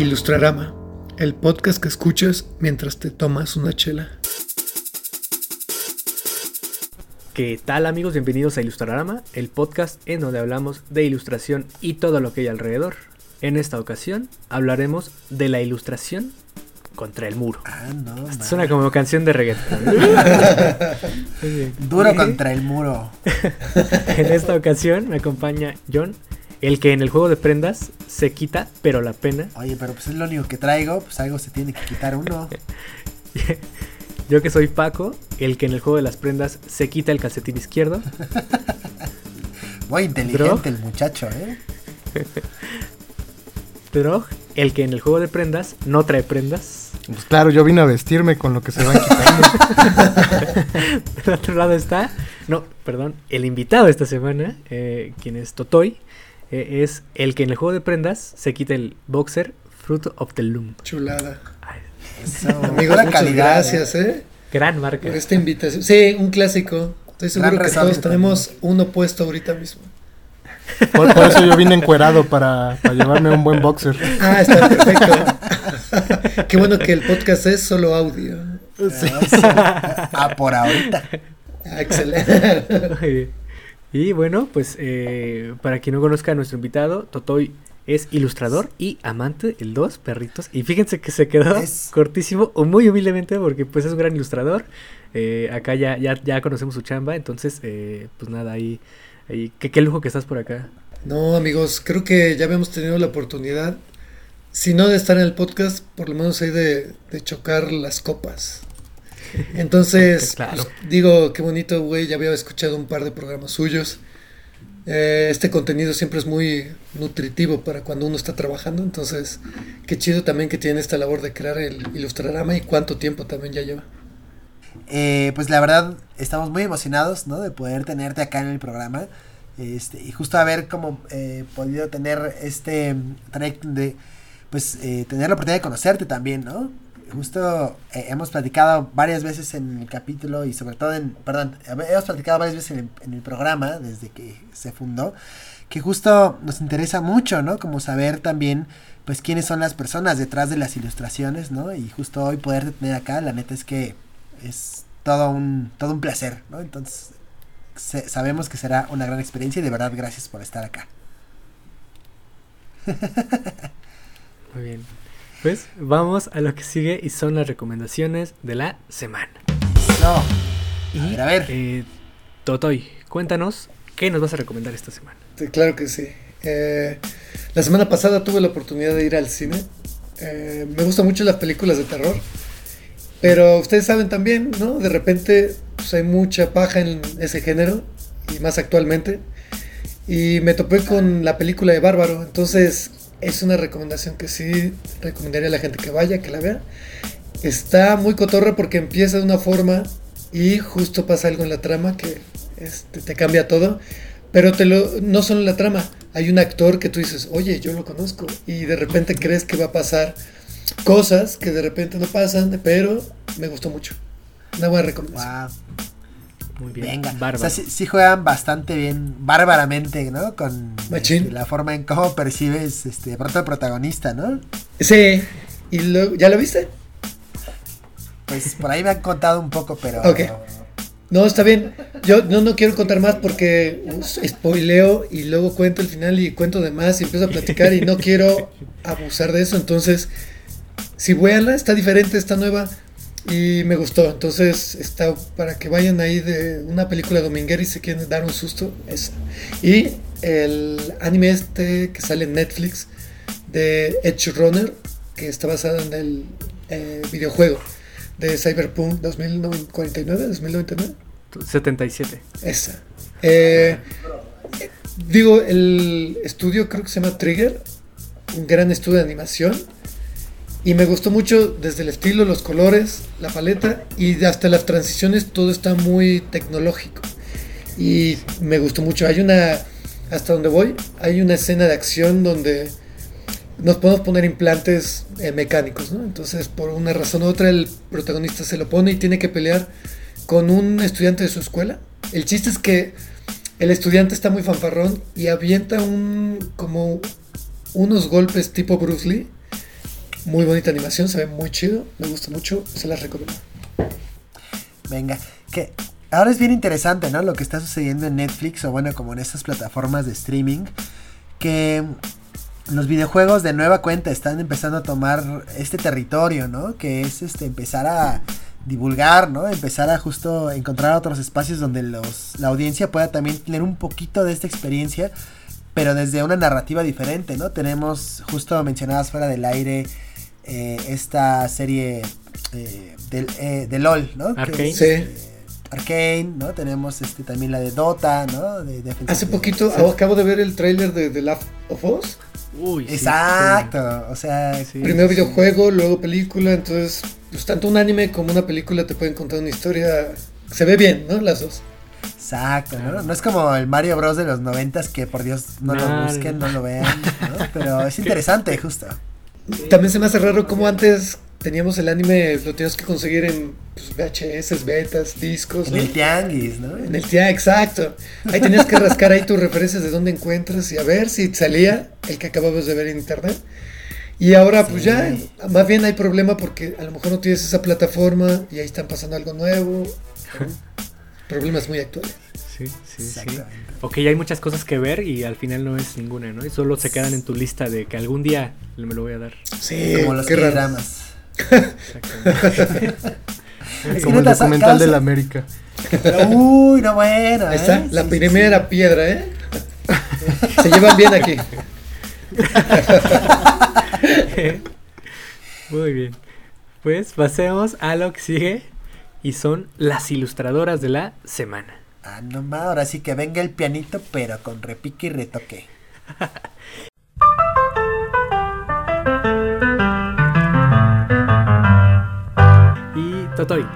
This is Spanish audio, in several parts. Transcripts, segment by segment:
Ilustrarama, el podcast que escuchas mientras te tomas una chela. ¿Qué tal amigos? Bienvenidos a Ilustrarama, el podcast en donde hablamos de ilustración y todo lo que hay alrededor. En esta ocasión hablaremos de la ilustración contra el muro. Ah, no. Suena como canción de reggaetón. Duro contra el muro. en esta ocasión me acompaña John, el que en el juego de prendas se quita, pero la pena. Oye, pero pues es lo único que traigo, pues algo se tiene que quitar uno. Yo que soy Paco, el que en el juego de las prendas se quita el calcetín izquierdo. Muy inteligente el muchacho, ¿eh? Drog, el que en el juego de prendas no trae prendas. Pues claro, yo vine a vestirme con lo que se van quitando. Del otro lado está, no, perdón, el invitado esta semana, eh, quien es Totoy, eh, es el que en el juego de prendas se quita el boxer Fruit of the Loom. Chulada. Ay, Eso, pura muchas calidad, gracias, ¿eh? ¿eh? gran marca. Por esta invitación. Sí, un clásico. Estoy seguro Gran que todos tenemos uno puesto ahorita mismo. Por, por eso yo vine encuerado para, para llevarme un buen boxer. Ah, está perfecto. Qué bueno que el podcast es solo audio. Sí, sí. Ah, por ahorita. Ah, excelente. Y bueno, pues eh, para quien no conozca a nuestro invitado, Totoy es ilustrador y amante de dos perritos. Y fíjense que se quedó Es- cortísimo, o muy humildemente, porque pues es un gran ilustrador. Eh, acá ya, ya, ya conocemos su chamba, entonces, eh, pues nada, ahí, ahí qué, qué lujo que estás por acá. No, amigos, creo que ya habíamos tenido la oportunidad, si no de estar en el podcast, por lo menos ahí de, de chocar las copas. Entonces, Claro. pues, digo, qué bonito, güey, ya había escuchado un par de programas suyos. Eh, este contenido siempre es muy nutritivo para cuando uno está trabajando, entonces, qué chido también que tiene esta labor de crear el Ilustrarama y cuánto tiempo también ya lleva. Eh, pues la verdad, estamos muy emocionados, ¿no? De poder tenerte acá en el programa. Este, y justo haber como eh, podido tener este trayecto de, pues, eh, tener la oportunidad de conocerte también, ¿no? Justo eh, hemos platicado varias veces en el capítulo y sobre todo en, perdón, hemos platicado varias veces en el, en el programa desde que se fundó, que justo nos interesa mucho, ¿no? Como saber también, pues, quiénes son las personas detrás de las ilustraciones, ¿no? Y justo hoy poderte tener acá, la neta es que es todo un, todo un placer, ¿no? Entonces, se- sabemos que será una gran experiencia y de verdad gracias por estar acá. Muy bien. Pues vamos a lo que sigue y son las recomendaciones de la semana. No, Y, a ver, a ver. eh, Totoy, cuéntanos qué nos vas a recomendar esta semana. Sí, claro que sí. Eh, la semana pasada tuve la oportunidad de ir al cine. Eh, me gustan mucho las películas de terror. Pero ustedes saben también, ¿no? De repente pues, hay mucha paja en ese género. Y más actualmente. Y me topé con la película de Bárbaro. Entonces es una recomendación que sí recomendaría a la gente que vaya, que la vea. Está muy cotorra porque empieza de una forma y justo pasa algo en la trama que este, te cambia todo. Pero te lo, no solo en la trama, hay un actor que tú dices, oye, yo lo conozco. Y de repente crees que va a pasar cosas que de repente no pasan, pero me gustó mucho. Una buena recomendación. Muy bien. venga. Bárbaro. O sea, sí, sí juegan bastante bien, bárbaramente, ¿no? Con este, la forma en cómo percibes este, de pronto al protagonista, ¿no? Sí. ¿Y lo- ya lo viste? Pues por ahí me han contado un poco, pero... Ok. No, está bien. Yo no, no quiero contar más porque spoileo y luego cuento el final y cuento de más y empiezo a platicar y no quiero abusar de eso. Entonces, si véanla, está diferente, está nueva y me gustó. Entonces, está para que vayan ahí de una película dominguera y se quieren dar un susto, esa. Y el anime este que sale en Netflix de Edge Runner, que está basado en el eh, videojuego de Cyberpunk 2049, 2099. 77. Esa. Eh, digo, el estudio creo que se llama Trigger, un gran estudio de animación. Y me gustó mucho desde el estilo, los colores, la paleta y hasta las transiciones, todo está muy tecnológico. Y me gustó mucho. Hay una, hasta donde voy, hay una escena de acción donde nos podemos poner implantes eh, mecánicos, ¿no? Entonces, por una razón u otra, el protagonista se lo pone y tiene que pelear con un estudiante de su escuela. El chiste es que el estudiante está muy fanfarrón y avienta un como unos golpes tipo Bruce Lee muy bonita animación, se ve muy chido, me gusta mucho, se las recomiendo. Venga, que ahora es bien interesante, ¿no? Lo que está sucediendo en Netflix o bueno, como en estas plataformas de streaming, que los videojuegos de nueva cuenta están empezando a tomar este territorio, ¿no? Que es este empezar a divulgar, ¿no? Empezar a justo encontrar otros espacios donde los, la audiencia pueda también tener un poquito de esta experiencia, pero desde una narrativa diferente, ¿no? Tenemos, justo mencionadas fuera del aire, eh, esta serie eh, del, eh, de LOL, ¿no? Arcane. Que es, Sí. eh, Arcane, ¿no? Tenemos este también la de Dota, ¿no? De, de- Hace de- poquito sí. acabo de ver el tráiler de The Last of Us. Uy, sí, Exacto, o sea, Sí, Primero sí, sí. videojuego, luego película, entonces pues tanto un anime como una película te pueden contar una historia. Se ve bien, ¿no? Las dos. exacto, ¿no? No es como el Mario Bros de los noventas que por Dios no No, lo busquen, no. no lo vean, ¿no? Pero es interesante, justo. También se me hace raro como antes teníamos el anime, lo tenías que conseguir en pues, VHS, betas, discos. En ¿no? el tianguis, ¿no? En el tía, exacto. Ahí tenías que rascar ahí tus referencias de dónde encuentras y a ver si salía el que acababas de ver en internet. Y ahora pues ya, más bien hay problema porque a lo mejor no tienes esa plataforma y ahí están pasando algo nuevo. Problemas muy actuales. Sí, sí, sí. Ok, hay muchas cosas que ver y al final no es ninguna, ¿no? Y solo se quedan en tu lista de que algún día me lo voy a dar. Sí, Como los dramas. Es Como el documental de la América. Uy, no bueno. Ahí está, ¿eh? la Sí, sí, primera piedra, ¿eh? Se llevan bien aquí. Muy bien. Pues pasemos a lo que sigue y son las ilustradoras de la semana. Ah, no más, ahora sí que venga el pianito, pero con repique y retoque. Y Totoy,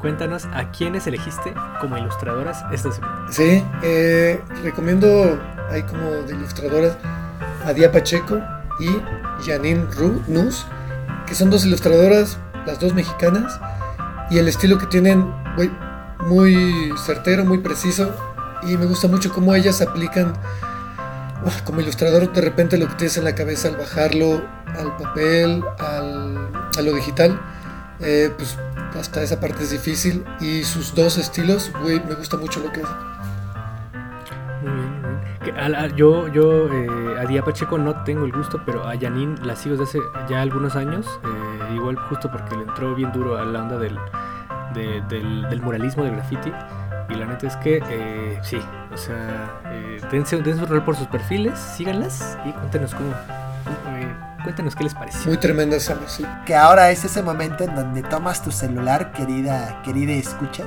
cuéntanos a quiénes elegiste como ilustradoras esta semana. Sí, eh, recomiendo, hay como de ilustradoras, a Dia Pacheco y Janine Ru Nus, que son dos ilustradoras, las dos mexicanas, y el estilo que tienen güey, muy certero, muy preciso, y me gusta mucho cómo ellas aplican, ah, como ilustrador, de repente lo que tienes en la cabeza al bajarlo al papel, al, a lo digital, eh, pues hasta esa parte es difícil, y sus dos estilos, güey, me gusta mucho lo que hacen. Muy bien, muy bien. Yo, yo eh, a Día Pacheco no tengo el gusto, pero a Janine la sigo desde hace ya algunos años. eh, igual justo porque le entró bien duro a la onda del, de- del, del muralismo, del graffiti. Y la neta es que eh, sí, o sea, eh, dense, dense un rol por sus perfiles, síganlas y cuéntenos cómo. eh, cuéntenos qué les pareció. Muy tremendas ambas, sí. Que ahora es ese momento en donde tomas tu celular, querida, querida escucha,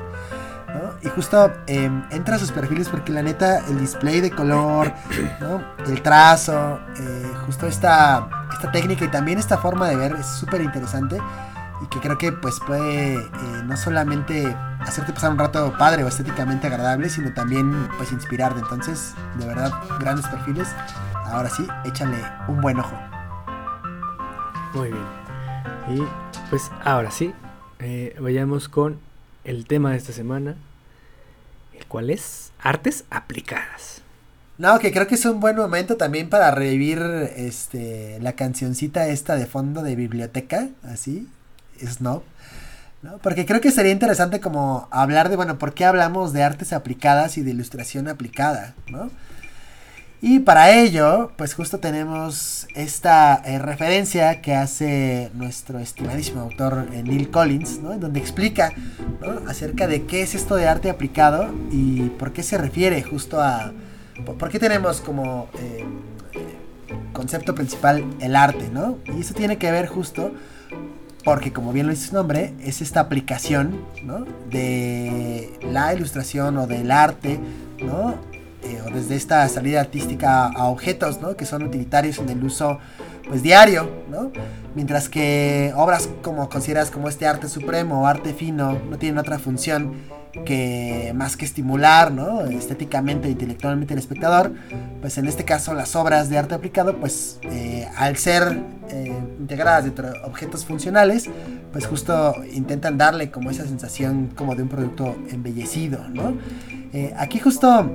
Y justo eh, entra a sus perfiles porque la neta, el display de color, ¿no? El trazo, eh, justo esta, esta técnica y también esta forma de ver es súper interesante y que creo que pues puede eh, no solamente hacerte pasar un rato padre o estéticamente agradable, sino también pues inspirarte. Entonces, de verdad, grandes perfiles. Ahora sí, échale un buen ojo. Muy bien. Y pues ahora sí, eh, vayamos con el tema de esta semana, el cual es artes aplicadas. No, que creo que es un buen momento también para revivir este la cancioncita esta de fondo de biblioteca, así, Snob. ¿no? Porque creo que sería interesante como hablar de, bueno, ¿por qué hablamos de artes aplicadas y de ilustración aplicada? ¿no? Y para ello, pues justo tenemos esta eh, referencia que hace nuestro estimadísimo autor eh, Neil Collins, ¿no? En donde explica acerca de qué es esto de arte aplicado y por qué se refiere justo a... ¿Por, por qué tenemos como eh, concepto principal el arte, ¿no? Y eso tiene que ver justo porque, como bien lo dice su nombre, es esta aplicación, ¿no? De la ilustración o del arte, ¿no? Eh, o desde esta salida artística a objetos, ¿no? Que son utilitarios en el uso, pues, diario, ¿no? Mientras que obras como consideras como este arte supremo o arte fino no tienen otra función que más que estimular, ¿no? Estéticamente e intelectualmente al espectador, pues en este caso las obras de arte aplicado, pues eh, al ser eh, integradas dentro de objetos funcionales, pues justo intentan darle como esa sensación como de un producto embellecido, ¿no? Aquí justo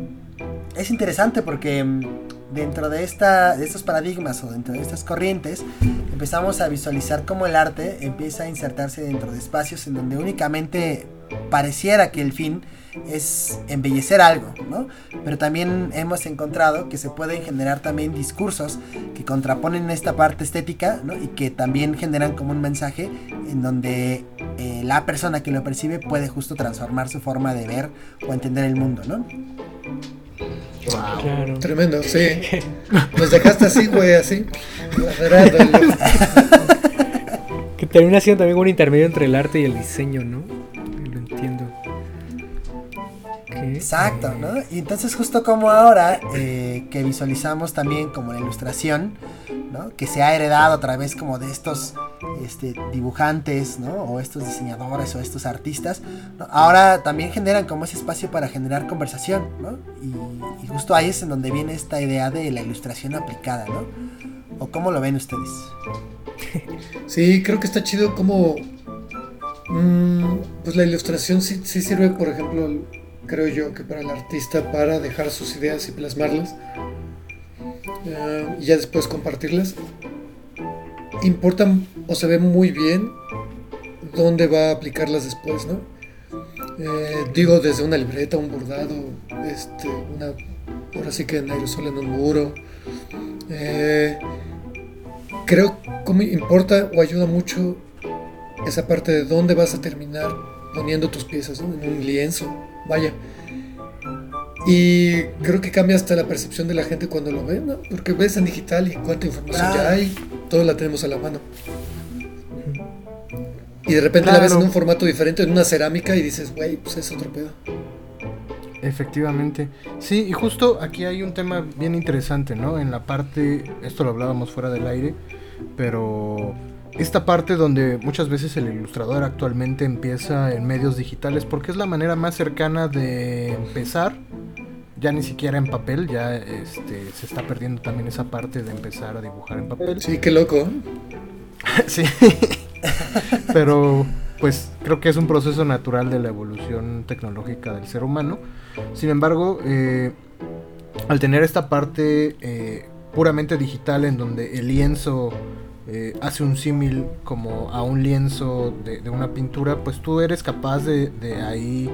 es interesante porque mm, dentro de, esta, de estos paradigmas o dentro de estas corrientes, empezamos a visualizar cómo el arte empieza a insertarse dentro de espacios en donde únicamente pareciera que el fin es embellecer algo, ¿no? Pero también hemos encontrado que se pueden generar también discursos que contraponen esta parte estética, ¿no? Y que también generan como un mensaje en donde eh, la persona que lo percibe puede justo transformar su forma de ver o entender el mundo, ¿no? Claro. Tremendo, sí. Nos dejaste así, güey, así. Que termina siendo también un intermedio entre el arte y el diseño, ¿no? Exacto, ¿no? Y entonces justo como ahora eh, que visualizamos también como la ilustración, ¿no? Que se ha heredado a través como de estos este, dibujantes, ¿no? O estos diseñadores o estos artistas, ¿no? Ahora también generan como ese espacio para generar conversación, ¿no? Y, y justo ahí es en donde viene esta idea de la ilustración aplicada, ¿no? ¿O cómo lo ven ustedes? Sí, creo que está chido como... mm, pues la ilustración sí, sí sirve, por ejemplo, creo yo, que para el artista para dejar sus ideas y plasmarlas. eh, y ya después compartirlas. Importa o se ve muy bien dónde va a aplicarlas después, ¿no? Eh, digo, desde una libreta, un bordado, este, una, ahora sí que en aerosol en un muro. Eh, creo como importa o ayuda mucho esa parte de dónde vas a terminar poniendo tus piezas. En un lienzo, vaya. Y creo que cambia hasta la percepción de la gente cuando lo ve, ¿no? Porque ves en digital y cuánta información ya hay, todo la tenemos a la mano. Y de repente la ves en un formato diferente, en una cerámica, y dices, güey, pues es otro pedo. Efectivamente. Sí, y justo aquí hay un tema bien interesante, ¿no? En la parte, esto lo hablábamos fuera del aire, pero esta parte donde muchas veces el ilustrador actualmente empieza en medios digitales porque es la manera más cercana de empezar, ya ni siquiera en papel, ya este, se está perdiendo también esa parte de empezar a dibujar en papel. Sí, qué loco. Sí. Pero pues creo que es un proceso natural de la evolución tecnológica del ser humano. Sin embargo, eh, al tener esta parte eh, puramente digital en donde el lienzo eh, hace un símil como a un lienzo de, de una pintura, pues tú eres capaz de, de ahí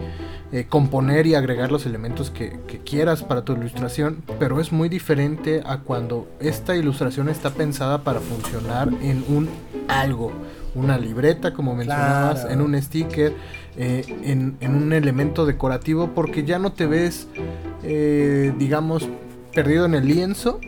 eh, componer y agregar los elementos que, que quieras para tu ilustración, pero es muy diferente a cuando esta ilustración está pensada para funcionar en un algo, una libreta como mencionabas, Claro. en un sticker, eh, en, en un elemento decorativo, porque ya no te ves, eh, digamos, perdido en el lienzo,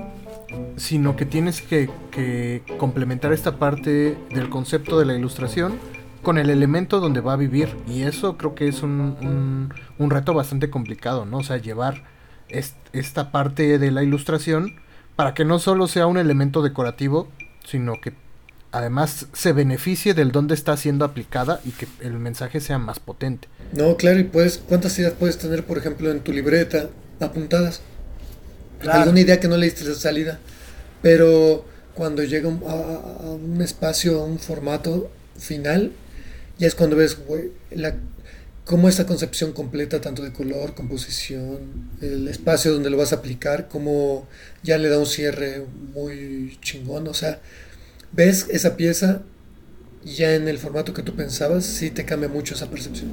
sino que tienes que, que complementar esta parte del concepto de la ilustración con el elemento donde va a vivir. Y eso creo que es un, un- un reto bastante complicado, ¿no? O sea, llevar est- esta parte de la ilustración para que no solo sea un elemento decorativo, sino que además se beneficie del dónde está siendo aplicada y que el mensaje sea más potente. No, claro, y puedes, ¿cuántas ideas puedes tener, por ejemplo, en tu libreta apuntadas? Claro. Alguna idea que no le diste la salida, pero cuando llega a, un espacio, a un formato final, ya es cuando ves, güey, la, cómo esa concepción completa, tanto de color, composición, el espacio donde lo vas a aplicar, cómo ya le da un cierre muy chingón, o sea, ves esa pieza ya en el formato que tú pensabas, sí te cambia mucho esa percepción.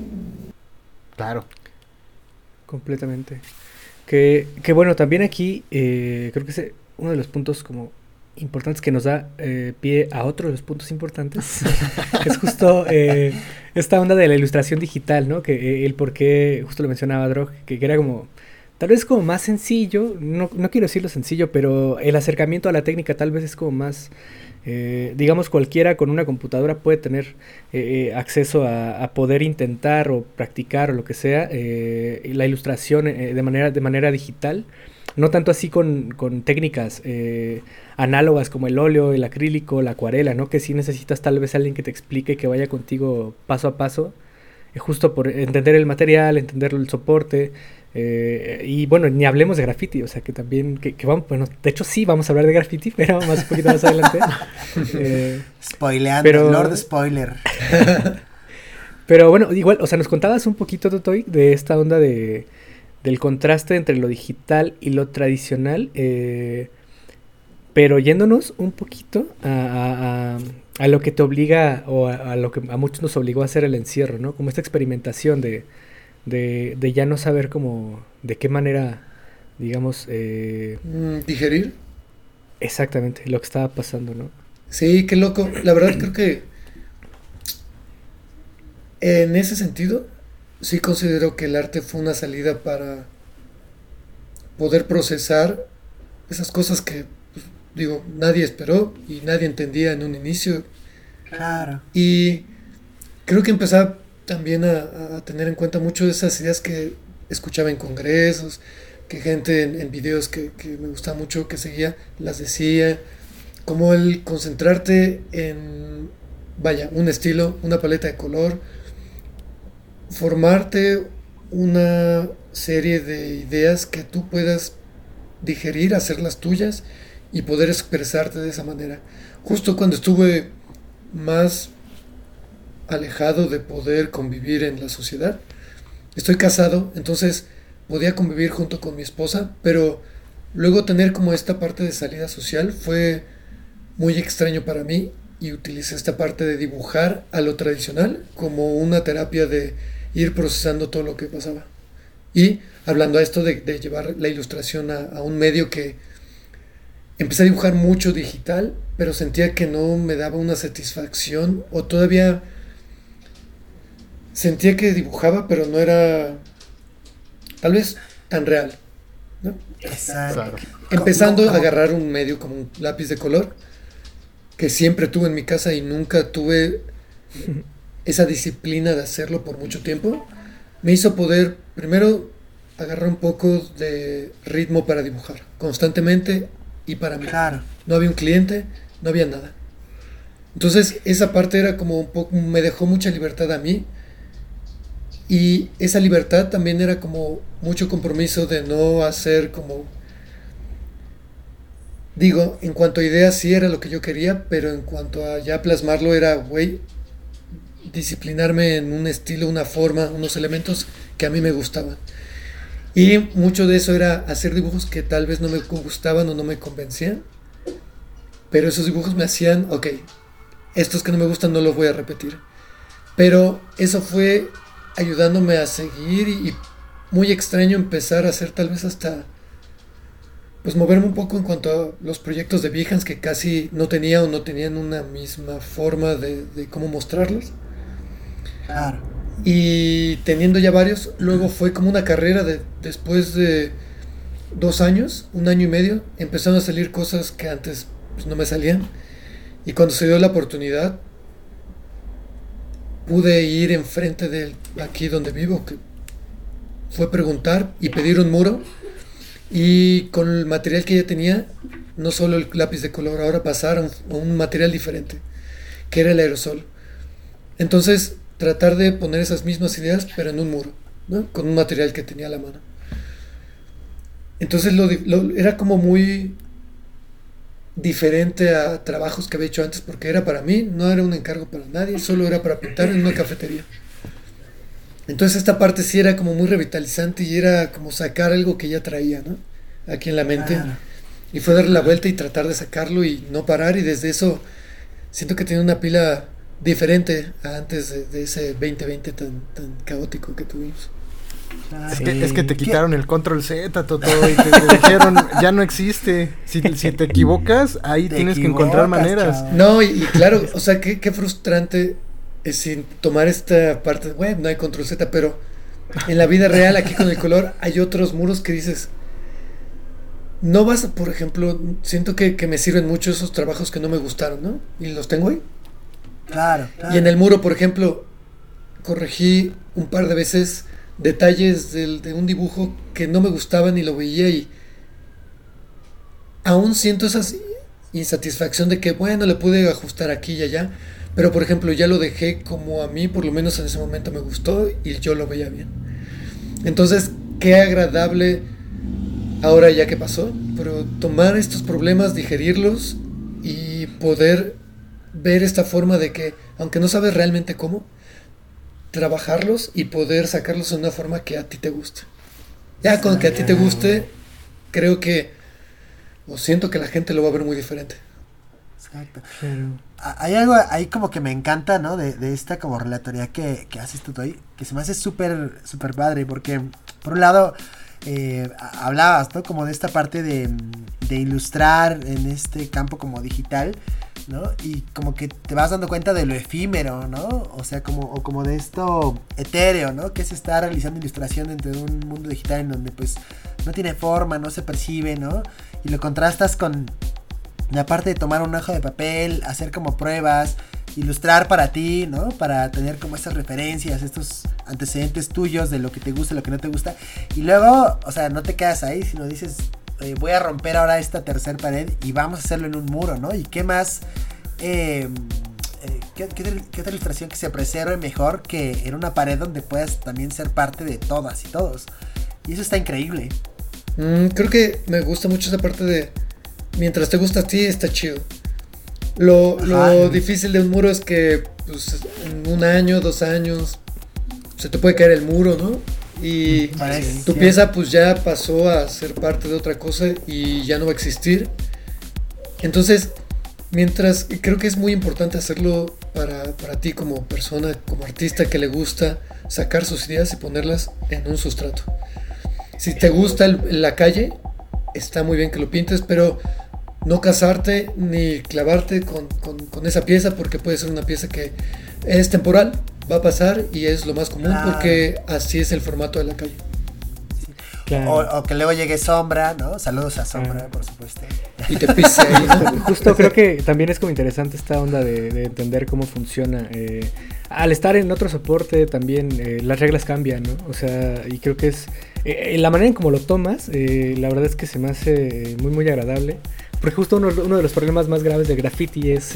Claro. Completamente. Que, que bueno, también aquí eh, creo que es uno de los puntos como importantes que nos da eh, pie a otro de los puntos importantes. es justo eh, esta onda de la ilustración digital, ¿no? Que eh, el por qué, justo lo mencionaba Drog, que, que era como, tal vez como más sencillo, no, no quiero decirlo sencillo, pero el acercamiento a la técnica tal vez es como más... eh, digamos cualquiera con una computadora puede tener acceso a, a poder intentar o practicar o lo que sea la ilustración de manera de manera digital no tanto así con, con técnicas eh, análogas como el óleo, el acrílico, la acuarela, ¿no? Que sí necesitas tal vez alguien que te explique, que vaya contigo paso a paso, eh, justo por entender el material, entender el soporte, eh, y bueno, ni hablemos de graffiti, o sea que también, que, que vamos, bueno, de hecho sí vamos a hablar de graffiti, pero más un poquito más adelante. Eh, Spoileando, Pero- Lord Spoiler. pero bueno, igual, o sea, nos contabas un poquito, Totoy, de esta onda de, del contraste entre lo digital y lo tradicional, eh, pero yéndonos un poquito a, a, a, lo que te obliga o a, lo que a muchos nos obligó a hacer el encierro, ¿no? Como esta experimentación de, de, de ya no saber cómo, de qué manera, digamos... Eh, mm, ¿Digerir? Exactamente, lo que estaba pasando, ¿no? Sí, qué loco. La verdad creo que en ese sentido sí considero que el arte fue una salida para poder procesar esas cosas que, pues, digo, nadie esperó y nadie entendía en un inicio. Claro. Y creo que empezaba también a, a tener en cuenta mucho de esas ideas que escuchaba en congresos, que gente en, en videos que, que, me gustaba mucho, que seguía, las decía. Como el concentrarte en, vaya, un estilo, una paleta de color, formarte una serie de ideas que tú puedas digerir, hacerlas tuyas y poder expresarte de esa manera. Justo cuando estuve más alejado de poder convivir en la sociedad, estoy casado, entonces podía convivir junto con mi esposa, pero luego tener como esta parte de salida social fue muy extraño para mí y utilicé esta parte de dibujar a lo tradicional como una terapia de ir procesando todo lo que pasaba. Y hablando a esto de, de llevar la ilustración a, a, un medio que empecé a dibujar mucho digital, pero sentía que no me daba una satisfacción o todavía sentía que dibujaba, pero no era tal vez tan real. ¿no? Exacto. Empezando a agarrar un medio como un lápiz de color, que siempre tuve en mi casa y nunca tuve esa disciplina de hacerlo por mucho tiempo, me hizo poder primero agarrar un poco de ritmo para dibujar, constantemente y para mí. Claro. No había un cliente, no había nada. Entonces esa parte era como un poco, me dejó mucha libertad a mí y esa libertad también era como mucho compromiso de no hacer como... Digo, en cuanto a ideas sí era lo que yo quería, pero en cuanto a ya plasmarlo era, güey, disciplinarme en un estilo, una forma, unos elementos que a mí me gustaban. Y mucho de eso era hacer dibujos que tal vez no me gustaban o no me convencían, pero esos dibujos me hacían, ok, estos que no me gustan no los voy a repetir. Pero eso fue ayudándome a seguir y, muy extraño empezar a hacer tal vez hasta pues moverme un poco en cuanto a los proyectos de Behance que casi no tenía o no tenían una misma forma de, de cómo mostrarlos. Y teniendo ya varios, luego fue como una carrera de después de dos años, un año y medio, empezaron a salir cosas que antes pues, no me salían. Y cuando se dio la oportunidad, pude ir enfrente de aquí donde vivo, que fue preguntar y pedir un muro. Y con el material que ya tenía, no solo el lápiz de color, ahora pasaron a un material diferente, que era el aerosol. Entonces, tratar de poner esas mismas ideas, pero en un muro, ¿no? con un material que tenía a la mano. Entonces, lo, lo, era como muy diferente a trabajos que había hecho antes, porque era para mí, no era un encargo para nadie, solo era para pintar en una cafetería. Entonces esta parte sí era como muy revitalizante y era como sacar algo que ya traía, ¿no? Aquí en la mente. Ah. Y fue darle la vuelta y tratar de sacarlo y no parar y desde eso siento que tiene una pila diferente a antes de, de ese 2020 tan, tan caótico que tuvimos. Es, sí. que, es, que, te quitaron el control Z, Toto, y te, te dijeron, ya no existe. Si, si te equivocas, ahí Te tienes que encontrar maneras. No, y, y claro, o sea, qué, qué frustrante es sin tomar esta parte, web, no hay control Z, pero en la vida real, aquí con el color, hay otros muros que dices, no vas, a, por ejemplo, siento que, que, me sirven mucho esos trabajos que no me gustaron, ¿no? Y los tengo ahí. Claro, claro. Y en el muro, por ejemplo, corregí un par de veces detalles del, de un dibujo que no me gustaban y lo veía y aún siento esa insatisfacción de que, bueno, le pude ajustar aquí y allá, pero por ejemplo ya lo dejé como a mí, por lo menos en ese momento me gustó y yo lo veía bien. Entonces, qué agradable ahora ya que pasó, pero tomar estos problemas, digerirlos y poder ver esta forma de que, aunque no sabes realmente cómo, trabajarlos y poder sacarlos de una forma que a ti te guste. Ya con que a ti te guste, creo que, o siento que la gente lo va a ver muy diferente. Exacto. Pero- A- Hay algo ahí como que me encanta, ¿no? De, de esta como relatoría que, que haces tú hoy, que se me hace súper, súper padre, porque por un lado eh, hablabas, ¿no? Como de esta parte de, de ilustrar en este campo como digital, ¿no? Y como que te vas dando cuenta de lo efímero, ¿no? O sea, como, o como de esto etéreo, ¿no? Que es estar realizando ilustración dentro de un mundo digital en donde pues no tiene forma, no se percibe, ¿no? Y lo contrastas con la parte de tomar un hoja de papel, hacer como pruebas, ilustrar para ti, ¿no? Para tener como estas referencias, estos antecedentes tuyos de lo que te gusta, lo que no te gusta. Y luego, o sea, no te quedas ahí, sino dices, eh, voy a romper ahora esta tercer pared y vamos a hacerlo en un muro, ¿no? ¿Y qué más? eh, eh, ¿qué, qué, qué otra ilustración que se preserve mejor que en una pared donde puedas también ser parte de todas y todos? Y eso está increíble. Mm, creo que me gusta mucho esa parte de mientras te gusta a ti, está chido. Lo, lo difícil de un muro es que pues, en un año, dos años, se te puede caer el muro, ¿no? Y Parece- tu pieza pues ya pasó a ser parte de otra cosa y ya no va a existir. Entonces, mientras, creo que es muy importante hacerlo para, para ti como persona, como artista que le gusta sacar sus ideas y ponerlas en un sustrato. Si te gusta el- la calle, está muy bien que lo pintes, pero no casarte ni clavarte con, con- con esa pieza porque puede ser una pieza que es temporal, va a pasar y es lo más común Claro. porque así es el formato de la calle. Claro. O, o que luego llegue Sombra, ¿no? Saludos a Sombra, Ah. por supuesto. Y te pise. Justo creo que también es como interesante esta onda de, de entender cómo funciona. eh, al estar en otro soporte también eh, las reglas cambian, ¿no? O sea, y creo que es... eh, la manera en cómo lo tomas, eh, la verdad es que se me hace muy, muy agradable. Porque justo uno, uno de los problemas más graves de graffiti es...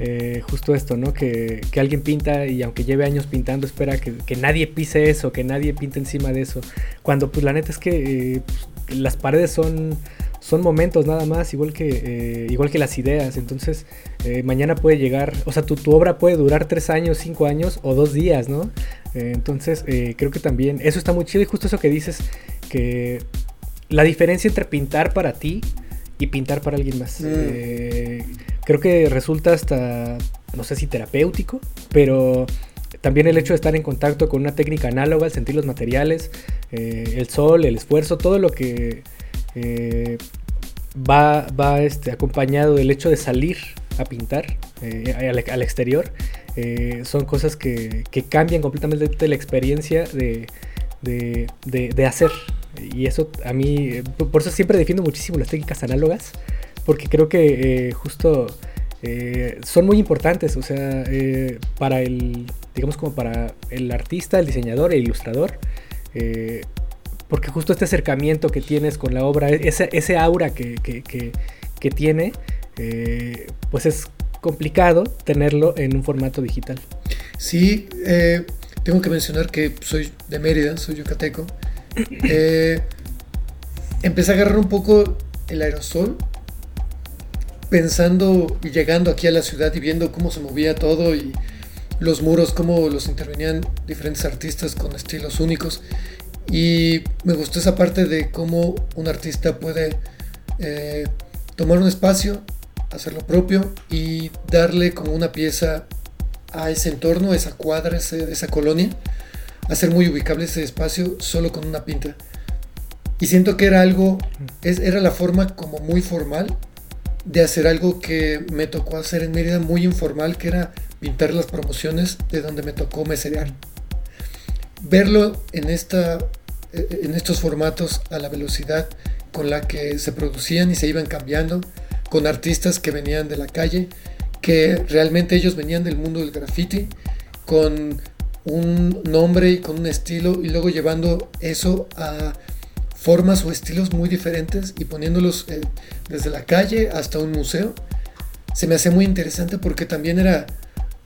eh, justo esto, ¿no? Que, que alguien pinta y aunque lleve años pintando, espera que, que nadie pise eso, que nadie pinte encima de eso. Cuando pues la neta es que eh, pues, las paredes son, son momentos nada más, igual que, eh, igual que las ideas. Entonces, mañana puede llegar, o sea, tu, tu obra puede durar tres años, cinco años o dos días, ¿no? Entonces, creo que también eso está muy chido y justo eso que dices, que la diferencia entre pintar para ti y pintar para alguien más. Mm. Creo que resulta hasta, no sé si terapéutico, pero también el hecho de estar en contacto con una técnica análoga, el sentir los materiales, eh, el sol, el esfuerzo, todo lo que eh, va, va este, acompañado del hecho de salir a pintar eh, al, al exterior, eh, son cosas que, que cambian completamente la experiencia de, de, de- de hacer. Y eso a mí, eh, por eso siempre defiendo muchísimo las técnicas análogas, porque creo que eh, justo eh, son muy importantes, o sea, eh, para el, digamos como para el artista, el diseñador, el ilustrador, porque justo este acercamiento que tienes con la obra, ese, ese aura que, que- que- que tiene, pues es complicado tenerlo en un formato digital. Sí, tengo que mencionar que soy de Mérida, soy yucateco. Empecé a agarrar un poco el aerosol, pensando y llegando aquí a la ciudad y viendo cómo se movía todo y los muros, cómo los intervenían diferentes artistas con estilos únicos. Y me gustó esa parte de cómo un artista puede eh, tomar un espacio, hacer lo propio y darle como una pieza a ese entorno, a esa cuadra, ese- esa colonia, hacer muy ubicable ese espacio solo con una pinta. Y siento que era algo, es- era la forma como muy formal de hacer algo que me tocó hacer en Mérida, muy informal, que era pintar las promociones de donde me tocó meserear. Verlo en, esta, eh, en estos formatos a la velocidad con la que se producían y se iban cambiando, con artistas que venían de la calle, que realmente ellos venían del mundo del graffiti, con un nombre y con un estilo, y luego llevando eso a formas o estilos muy diferentes y poniéndolos eh, desde la calle hasta un museo, se me hace muy interesante porque también era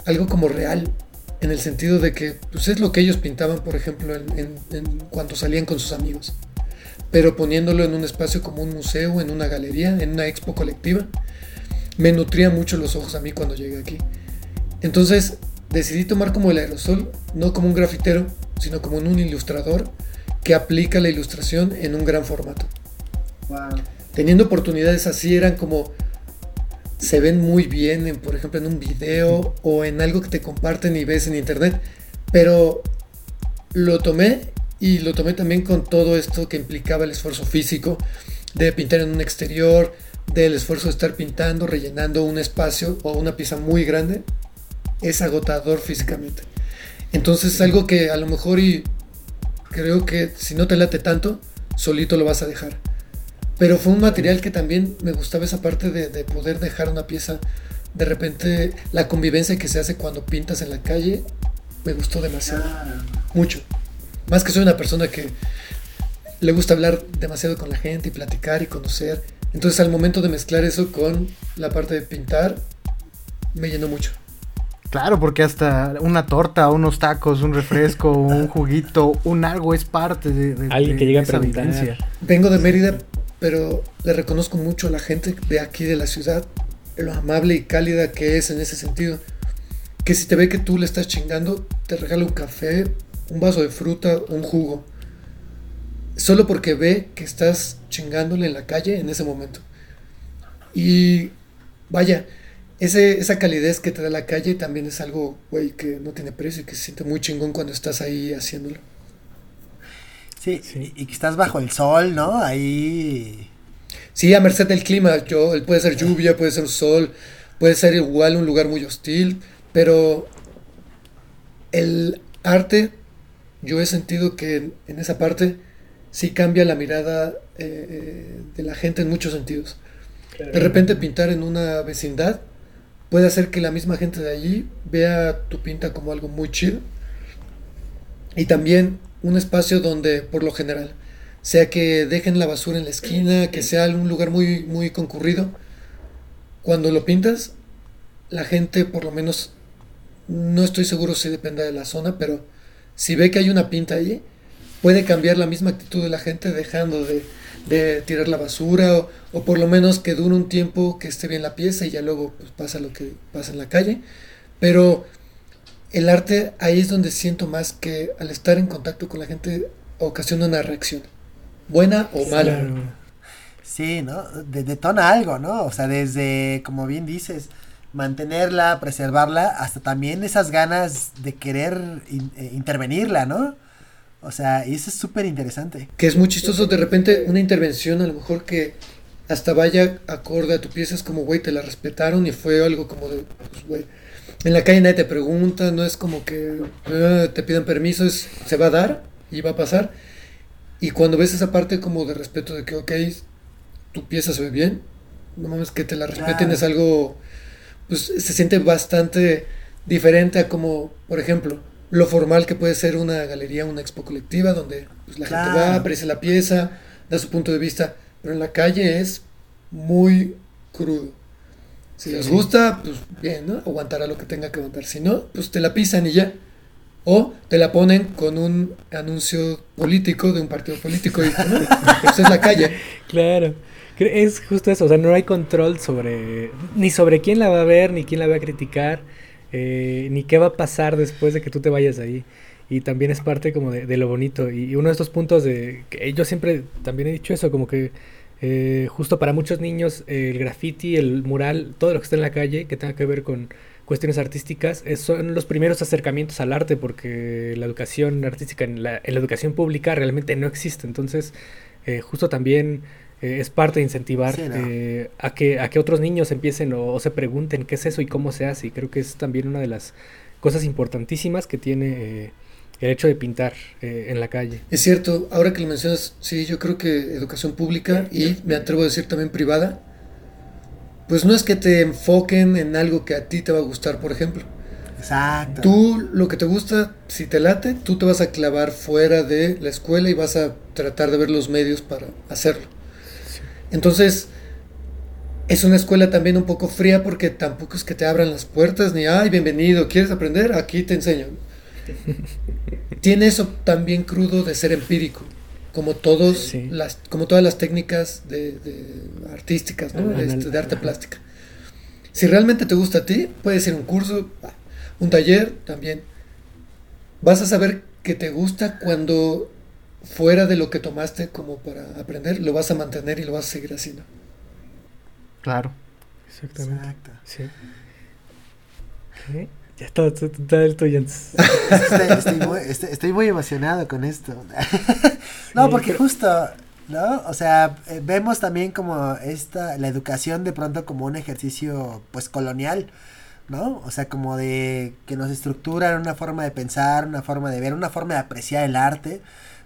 algo como real, en el sentido de que pues, es lo que ellos pintaban, por ejemplo, en- en cuando salían con sus amigos, pero poniéndolo en un espacio como un museo, en una galería, en una expo colectiva, me nutría mucho los ojos a mí cuando llegué aquí. Entonces decidí tomar como el aerosol, no como un grafitero, sino como un ilustrador que aplica la ilustración en un gran formato. Wow. Teniendo oportunidades así eran como se ven muy bien, en, por ejemplo, en un video o en algo que te comparten y ves en internet. Pero lo tomé y lo tomé también con todo esto que implicaba el esfuerzo físico de pintar en un exterior, del esfuerzo de estar pintando, rellenando un espacio o una pieza muy grande. Es agotador físicamente. Entonces es algo que a lo mejor y creo que si no te late tanto, solito lo vas a dejar. Pero fue un material que también me gustaba esa parte de, de poder dejar una pieza. De repente la convivencia que se hace cuando pintas en la calle me gustó demasiado. Mucho. Más que soy una persona que le gusta hablar demasiado con la gente y platicar y conocer. Entonces al momento de mezclar eso con la parte de pintar, me llenó mucho. Claro, porque hasta una torta, unos tacos, un refresco, un juguito, un algo es parte de, de- Alguien de que llega a preguntar. vivencia. Vengo de Mérida, pero le reconozco mucho a la gente de aquí de la ciudad, lo amable y cálida que es en ese sentido. Que si te ve que tú le estás chingando, te regala un café, un vaso de fruta, un jugo. Solo porque ve que estás chingándole en la calle en ese momento. Y vaya, ese, esa calidez que te da la calle también es algo, güey, que no tiene precio y que se siente muy chingón cuando estás ahí haciéndolo. Sí, Sí. Y, que estás bajo el sol, ¿no? Ahí. Sí, a merced del clima, yo, puede ser lluvia, puede ser sol, puede ser igual un lugar muy hostil, pero el arte, yo he sentido que en, en esa parte sí cambia la mirada eh, eh, de la gente en muchos sentidos. De repente pintar en una vecindad puede hacer que la misma gente de allí vea tu pinta como algo muy chido. Y también un espacio donde, por lo general, sea que dejen la basura en la esquina, que sea un lugar muy, muy concurrido. Cuando lo pintas, la gente, por lo menos, no estoy seguro si depende de la zona, pero si ve que hay una pinta ahí, puede cambiar la misma actitud de la gente dejando de, de tirar la basura o, o por lo menos que dure un tiempo que esté bien la pieza y ya luego pues, pasa lo que pasa en la calle. Pero el arte ahí es donde siento más que al estar en contacto con la gente ocasiona una reacción, buena o mala. Claro. Sí, ¿no? De- detona algo, ¿no? O sea, desde, como bien dices, mantenerla, preservarla, hasta también esas ganas de querer in- eh, intervenirla, ¿no? O sea, y eso es súper interesante. Que es muy chistoso de repente una intervención a lo mejor que hasta vaya acorde a tu pieza, es como, güey, te la respetaron y fue algo como de, pues, güey, en la calle nadie te pregunta, no es como que "Ah, te pidan permiso, es, se va a dar y va a pasar. Y cuando ves esa parte como de respeto de que, ok, tu pieza se ve bien, no mames, que te la respeten es algo, pues se siente bastante diferente a como, por ejemplo, lo formal que puede ser una galería, una expo colectiva, donde pues, la gente va, aprecia la pieza, da su punto de vista, pero en la calle es muy crudo. Si les gusta, pues bien, ¿no? Aguantará lo que tenga que aguantar. Si no, pues te la pisan y ya. O te la ponen con un anuncio político de un partido político y ¿no? pues es la calle. Claro. Es justo eso, o sea, no hay control sobre, ni sobre quién la va a ver, ni quién la va a criticar, eh, ni qué va a pasar después de que tú te vayas ahí. Y también es parte como de, de lo bonito. Y, y uno de estos puntos de, que yo siempre también he dicho eso, como que eh, justo para muchos niños eh, el graffiti, el mural, todo lo que está en la calle, que tenga que ver con cuestiones artísticas, son los primeros acercamientos al arte, porque la educación artística en la, en la educación pública realmente no existe. Entonces, eh, justo también eh, es parte de incentivar Sí, ¿no? eh, a, que, a que otros niños empiecen o, o se pregunten qué es eso y cómo se hace. Y creo que es también una de las cosas importantísimas que tiene eh, el hecho de pintar eh, en la calle. Es cierto, ahora que lo mencionas, sí, yo creo que educación pública y me atrevo a decir también privada, pues no es que te enfoquen en algo que a ti te va a gustar, por ejemplo. Exacto. Tú lo que te gusta, si te late, tú te vas a clavar fuera de la escuela y vas a tratar de ver los medios para hacerlo. Entonces, es una escuela también un poco fría porque tampoco es que te abran las puertas ni, ay, bienvenido, ¿quieres aprender? Aquí te enseño. Tiene eso también crudo de ser empírico, como todos Sí. las, como todas las técnicas de, de artísticas, ¿no? Este, de arte plástica. Si realmente te gusta a ti, puedes ir a un curso, un taller también. Vas a saber que te gusta cuando fuera de lo que tomaste como para aprender, lo vas a mantener y lo vas a seguir haciendo. Claro. Exactamente. Exacto. Sí. ¿Qué? Ya está, está, está el tuyo antes. Estoy, estoy muy, estoy- estoy muy emocionado con esto. no, Sí, porque pero- justo, ¿no? O sea, eh, vemos también como esta, la educación de pronto como un ejercicio, pues, colonial, ¿no? O sea, como de que nos estructuran una forma de pensar, una forma de ver, una forma de apreciar el arte,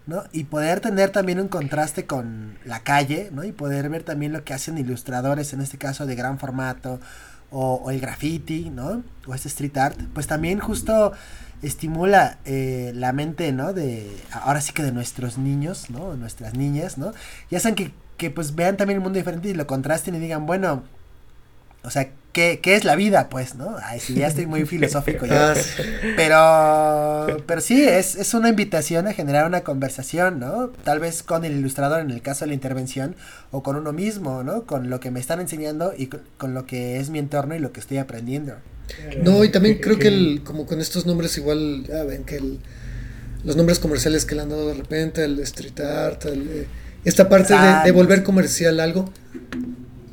¿no? Y poder tener también un contraste con la calle, ¿no? Y poder ver también lo que hacen ilustradores, en este caso de gran formato, o, el graffiti, ¿no? O este street art, pues también justo estimula eh, la mente, ¿no? De, ahora sí que de nuestros niños, ¿no? Nuestras niñas, ¿no? Ya saben que, que pues vean también el mundo diferente y lo contrasten y digan, bueno, o sea, ¿qué, qué es la vida? Pues, ¿no? Ay, sí, ya estoy muy filosófico yo. Ah. Pero, pero sí, es, es una invitación a generar una conversación, ¿no? Tal vez con el ilustrador en el caso de la intervención, o con uno mismo, ¿no? Con lo que me están enseñando y con, con lo que es mi entorno y lo que estoy aprendiendo. No, y también creo que el, como con estos nombres igual, ya ven que el, los nombres comerciales que le han dado de repente, el street art, el, esta parte de, volver comercial algo,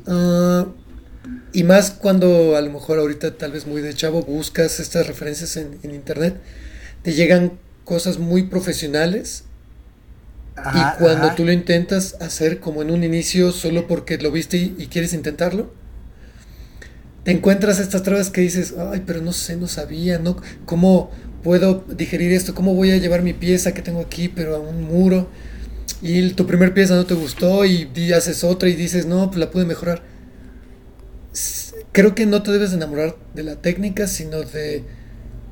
ah, y más cuando a lo mejor ahorita tal vez muy de chavo buscas estas referencias en, en internet, te llegan cosas muy profesionales Ajá, y cuando ajá. tú lo intentas hacer como en un inicio solo porque lo viste y, y quieres intentarlo, te encuentras estas trabas que dices, ay, pero no sé, no sabía, ¿no? ¿Cómo puedo digerir esto? ¿Cómo voy a llevar mi pieza que tengo aquí, pero a un muro? Y tu primer pieza no te gustó y, y haces otra y dices, no, pues la pude mejorar. Creo que no te debes de enamorar de la técnica, sino de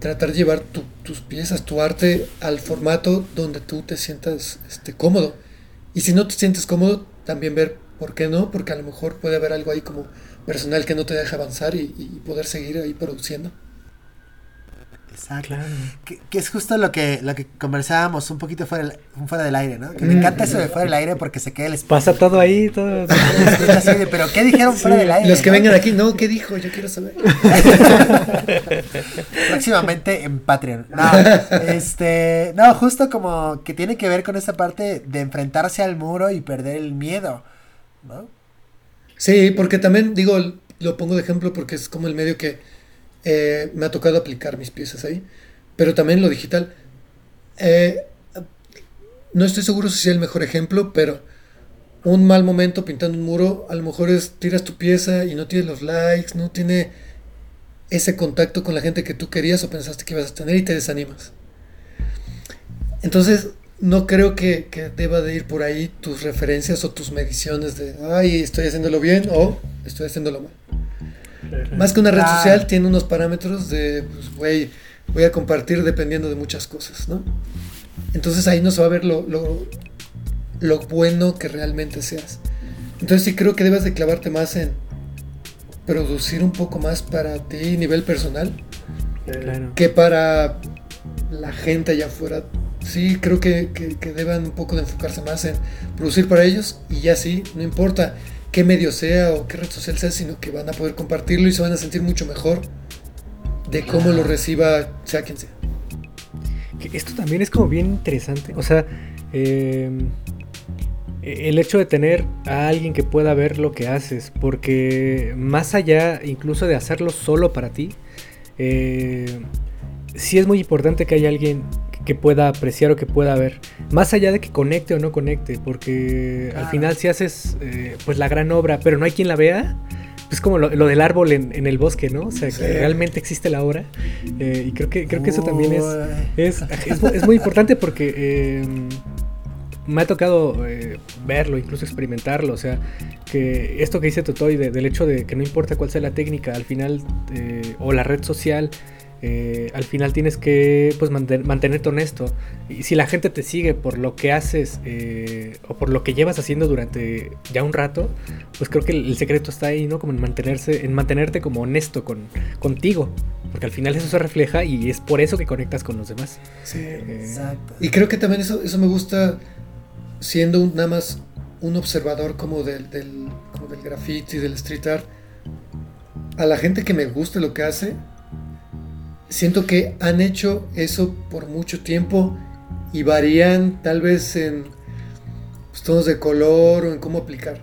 tratar de llevar tu- tus piezas, tu arte al formato donde tú te sientas este, cómodo. Y si no te sientes cómodo, también ver por qué no, porque a lo mejor puede haber algo ahí como personal que no te deja avanzar y poder seguir ahí produciendo. Exacto. Claro. Que, que es justo lo que, lo que conversábamos un poquito fuera, del- fuera del aire, ¿no? Que me Mm. encanta eso de fuera del aire porque se queda el Pasa todo ahí, todo. escucha así de, pero ¿qué dijeron fuera del aire? Los que no? vengan aquí, no, ¿qué dijo? Yo quiero saber. Próximamente en Patreon. No, este, no, justo como que tiene que ver con esa parte de enfrentarse al muro y perder el miedo, ¿no? Sí, porque también digo, lo pongo de ejemplo porque es como el medio que eh, me ha tocado aplicar mis piezas ahí, pero también lo digital. Eh, no estoy seguro si sea el mejor ejemplo, pero un mal momento pintando un muro, a lo mejor es tiras tu pieza y no tiene los likes, no tiene ese contacto con la gente que tú querías o pensaste que ibas a tener y te desanimas. Entonces, no creo que, que deba de ir por ahí tus referencias o tus mediciones de, ay, estoy haciéndolo bien o estoy haciéndolo mal. Más que una red Claro. social, tiene unos parámetros de, pues, güey, voy a compartir dependiendo de muchas cosas, ¿no? Entonces ahí no se va a ver lo, lo, lo bueno que realmente seas. Entonces sí creo que debes de clavarte más en producir un poco más para ti, nivel personal, Claro. que para la gente allá afuera. Sí, creo que, que, que deban un poco de enfocarse más en producir para ellos y ya sí, no importa qué medio sea o qué red social sea, sino que van a poder compartirlo y se van a sentir mucho mejor de cómo lo reciba sea quien sea. Esto también es como bien interesante. O sea, eh, el hecho de tener a alguien que pueda ver lo que haces, porque más allá incluso de hacerlo solo para ti, eh, sí es muy importante que haya alguien que pueda apreciar o que pueda ver, más allá de que conecte o no conecte, porque al final si haces eh, pues la gran obra, pero no hay quien la vea, pues como lo, lo del árbol en, en el bosque, ¿no? O sea, Sí. que realmente existe la obra, eh, y creo que, creo que eso también es, es, es, mu- es muy importante porque eh, me ha tocado eh, verlo, incluso experimentarlo. O sea, que esto que dice Totoy de- del hecho de que no importa cuál sea la técnica, al final, eh, o la red social, eh, al final tienes que pues, manten- mantenerte honesto. Y si la gente te sigue por lo que haces eh, o por lo que llevas haciendo durante ya un rato, pues creo que el, el secreto está ahí, ¿no? Como en mantenerse, en mantenerte como honesto con, contigo. Porque al final eso se refleja y es por eso que conectas con los demás. Sí. Eh, Exacto. Y creo que también eso, eso me gusta siendo un- nada más un observador como del, del, como del graffiti, del street art. A la gente que me gusta lo que hace, siento que han hecho eso por mucho tiempo y varían tal vez en pues, tonos de color o en cómo aplicar.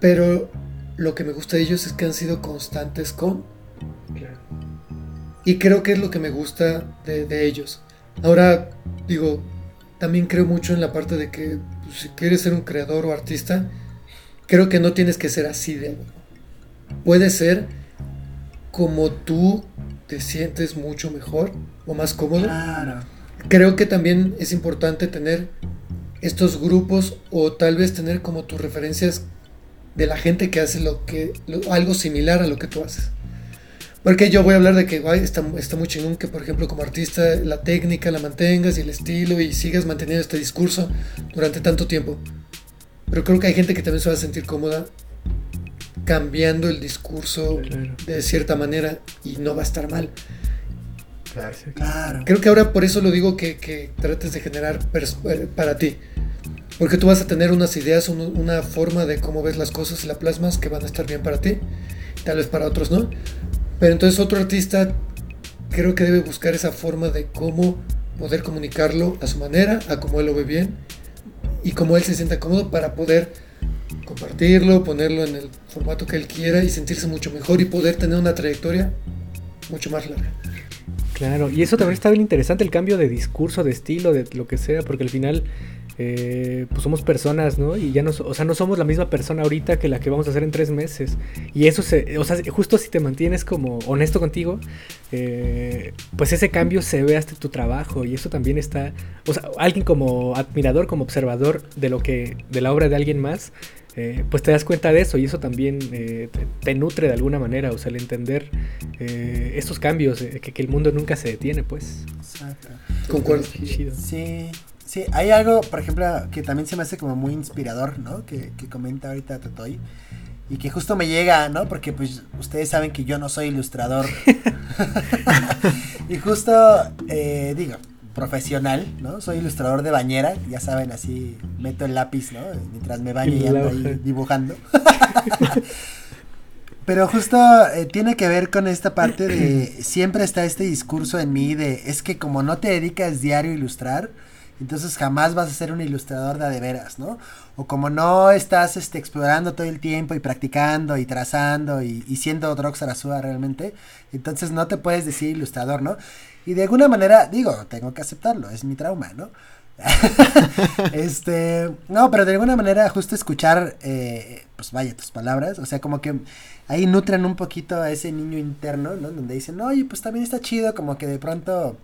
Pero lo que me gusta de ellos es que han sido constantes con. Y creo que es lo que me gusta de, de ellos. Ahora, digo, también creo mucho en la parte de que pues, si quieres ser un creador o artista, creo que no tienes que ser así de Puede ser como tú te sientes mucho mejor o más cómodo. Claro. Creo que también es importante tener estos grupos o tal vez tener como tus referencias de la gente que hace lo que lo- algo similar a lo que tú haces. Porque yo voy a hablar de que guay, está, está muy chingón que, por ejemplo, como artista, la técnica la mantengas y el estilo y sigas manteniendo este discurso durante tanto tiempo. Pero creo que hay gente que también se va a sentir cómoda cambiando el discurso Claro. de cierta manera y no va a estar mal. Claro. Creo que ahora por eso lo digo que, que trates de generar eh, para ti. Porque tú vas a tener unas ideas, un- una forma de cómo ves las cosas y la plasmas que van a estar bien para ti. Tal vez para otros no. Pero entonces otro artista creo que debe buscar esa forma de cómo poder comunicarlo a su manera, a cómo él lo ve bien y cómo él se sienta cómodo para poder compartirlo, ponerlo en el formato que él quiera y sentirse mucho mejor y poder tener una trayectoria mucho más larga. Claro, y eso también está bien interesante, el cambio de discurso, de estilo, de lo que sea, porque al final, eh, pues somos personas, ¿no? Y ya no, o sea, no somos la misma persona ahorita que la que vamos a hacer en tres meses. Y eso se, o sea, justo si te mantienes como honesto contigo, eh, pues ese cambio se ve hasta tu trabajo y eso también está, o sea, alguien como admirador, como observador de lo que, de la obra de alguien más, eh, pues te das cuenta de eso y eso también eh, te, te nutre de alguna manera, o sea, el entender eh, estos cambios, eh, que, que el mundo nunca se detiene, pues. Exacto. Concuerdo. Sí, sí, hay algo, por ejemplo, que también se me hace como muy inspirador, ¿no? Que, que comenta ahorita Totoy. Y que justo me llega, ¿no? Porque pues ustedes saben que yo no soy ilustrador. y justo, eh, digo, profesional, ¿no? Soy ilustrador de bañera, ya saben, así meto el lápiz, ¿no? Mientras me baño Y ando ahí dibujando. Pero justo eh, tiene que ver con esta parte de siempre está este discurso en mí de es que como no te dedicas diario a ilustrar, entonces jamás vas a ser un ilustrador de a de veras, ¿no? O como no estás este, explorando todo el tiempo y practicando y trazando y, y siendo Drox Arasúa realmente, entonces no te puedes decir ilustrador, ¿no? Y de alguna manera, digo, tengo que aceptarlo, es mi trauma, ¿no? este, no, pero de alguna manera justo escuchar, eh, pues vaya, tus palabras, o sea, como que ahí nutren un poquito a ese niño interno, ¿no? Donde dicen, oye, pues también está chido como que de pronto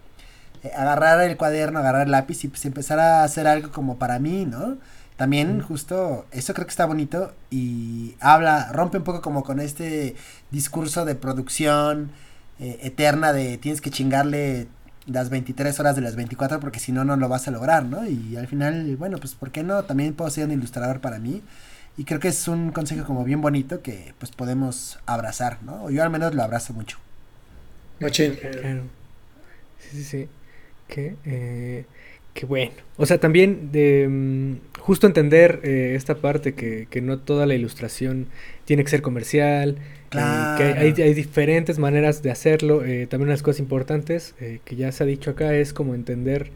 eh, agarrar el cuaderno, agarrar el lápiz y pues empezar a hacer algo como para mí, ¿no? También justo eso creo que está bonito y habla, rompe un poco como con este discurso de producción eh, eterna de tienes que chingarle las 23 horas de las 24 porque si no, no lo vas a lograr, ¿no? Y al final, bueno, pues ¿por qué no? También puedo ser un ilustrador para mí. Y creo que es un consejo como bien bonito que pues podemos abrazar, ¿no? O yo al menos lo abrazo mucho. Machín. Claro. Sí, sí, sí. Que, eh, que bueno. O sea, también de mm, justo entender eh, esta parte que, que no toda la ilustración tiene que ser comercial. Claro. que hay, hay diferentes maneras de hacerlo. eh, también unas cosas importantes eh, que ya se ha dicho acá es como entender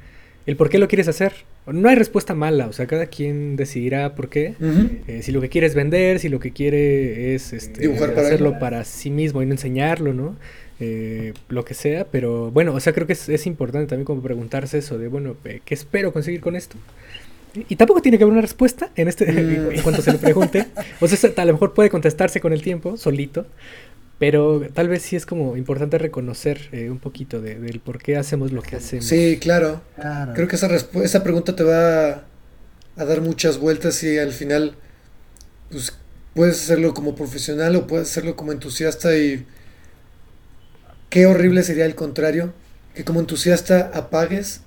el por qué lo quieres hacer. No hay respuesta mala, o sea, cada quien decidirá por qué. Eh, si lo que quiere es vender, si lo que quiere es este, Dibujar para hacerlo él. para sí mismo y no enseñarlo, ¿no? Eh, lo que sea, pero bueno, o sea, creo que es, es importante también como preguntarse eso de, bueno, ¿qué espero conseguir con esto? Y, tampoco tiene que haber una respuesta en este Mm. en cuanto se le pregunte. O sea, a lo mejor puede contestarse con el tiempo, solito, pero tal vez sí es como importante reconocer eh, un poquito de- del por qué hacemos lo que hacemos. Sí, claro. Claro. Creo que esa, esa pregunta te va a, a dar muchas vueltas y al final pues, puedes hacerlo como profesional o puedes hacerlo como entusiasta y qué horrible sería el contrario, que como entusiasta apagues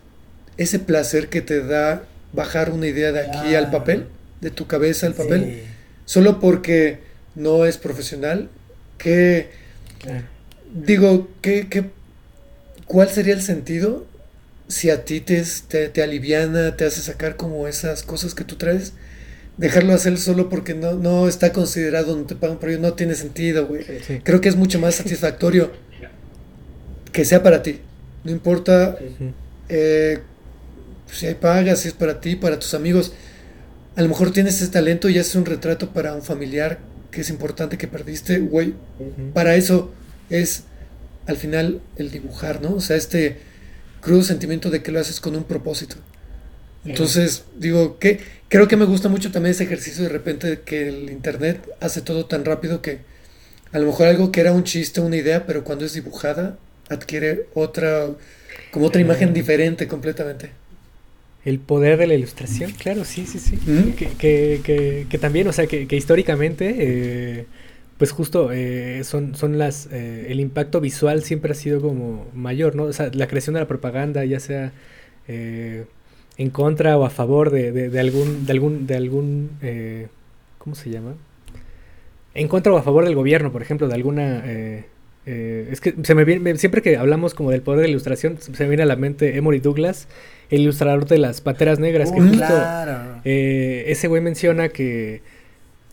ese placer que te da bajar una idea de aquí al papel, de tu cabeza al papel, Sí. solo porque no es profesional, que Claro. Digo, ¿qué, qué, ¿cuál sería el sentido si a ti te, te, te aliviana, te hace sacar como esas cosas que tú traes? Dejarlo hacer solo porque no, no está considerado, no te pagan por ello, no tiene sentido, güey. Sí. Creo que es mucho más satisfactorio que sea para ti. No importa Ujú. Eh, si hay pagas, si es para ti, para tus amigos, a lo mejor tienes ese talento y haces un retrato para un familiar que es importante que perdiste, güey. Para eso es al final el dibujar, ¿no? O sea, este crudo sentimiento de que lo haces con un propósito. Entonces, digo, que creo que me gusta mucho también ese ejercicio de repente que el internet hace todo tan rápido que a lo mejor algo que era un chiste, una idea, pero cuando es dibujada adquiere otra, como otra imagen diferente completamente. El poder de la ilustración, claro, sí, sí, sí. que, que, que, también, o sea, que, históricamente, eh, pues justo eh, son, son las, eh, el impacto visual siempre ha sido como mayor, ¿no? O sea, la creación de la propaganda, ya sea en contra o a favor de, de, algún, de algún, de algún, ¿cómo se llama? En contra o a favor del gobierno, por ejemplo, de alguna... es que se me viene, siempre que hablamos como del poder de la ilustración, se me viene a la mente Emory Douglas, el ilustrador de las Panteras Negras, que justo eh, ese güey menciona que,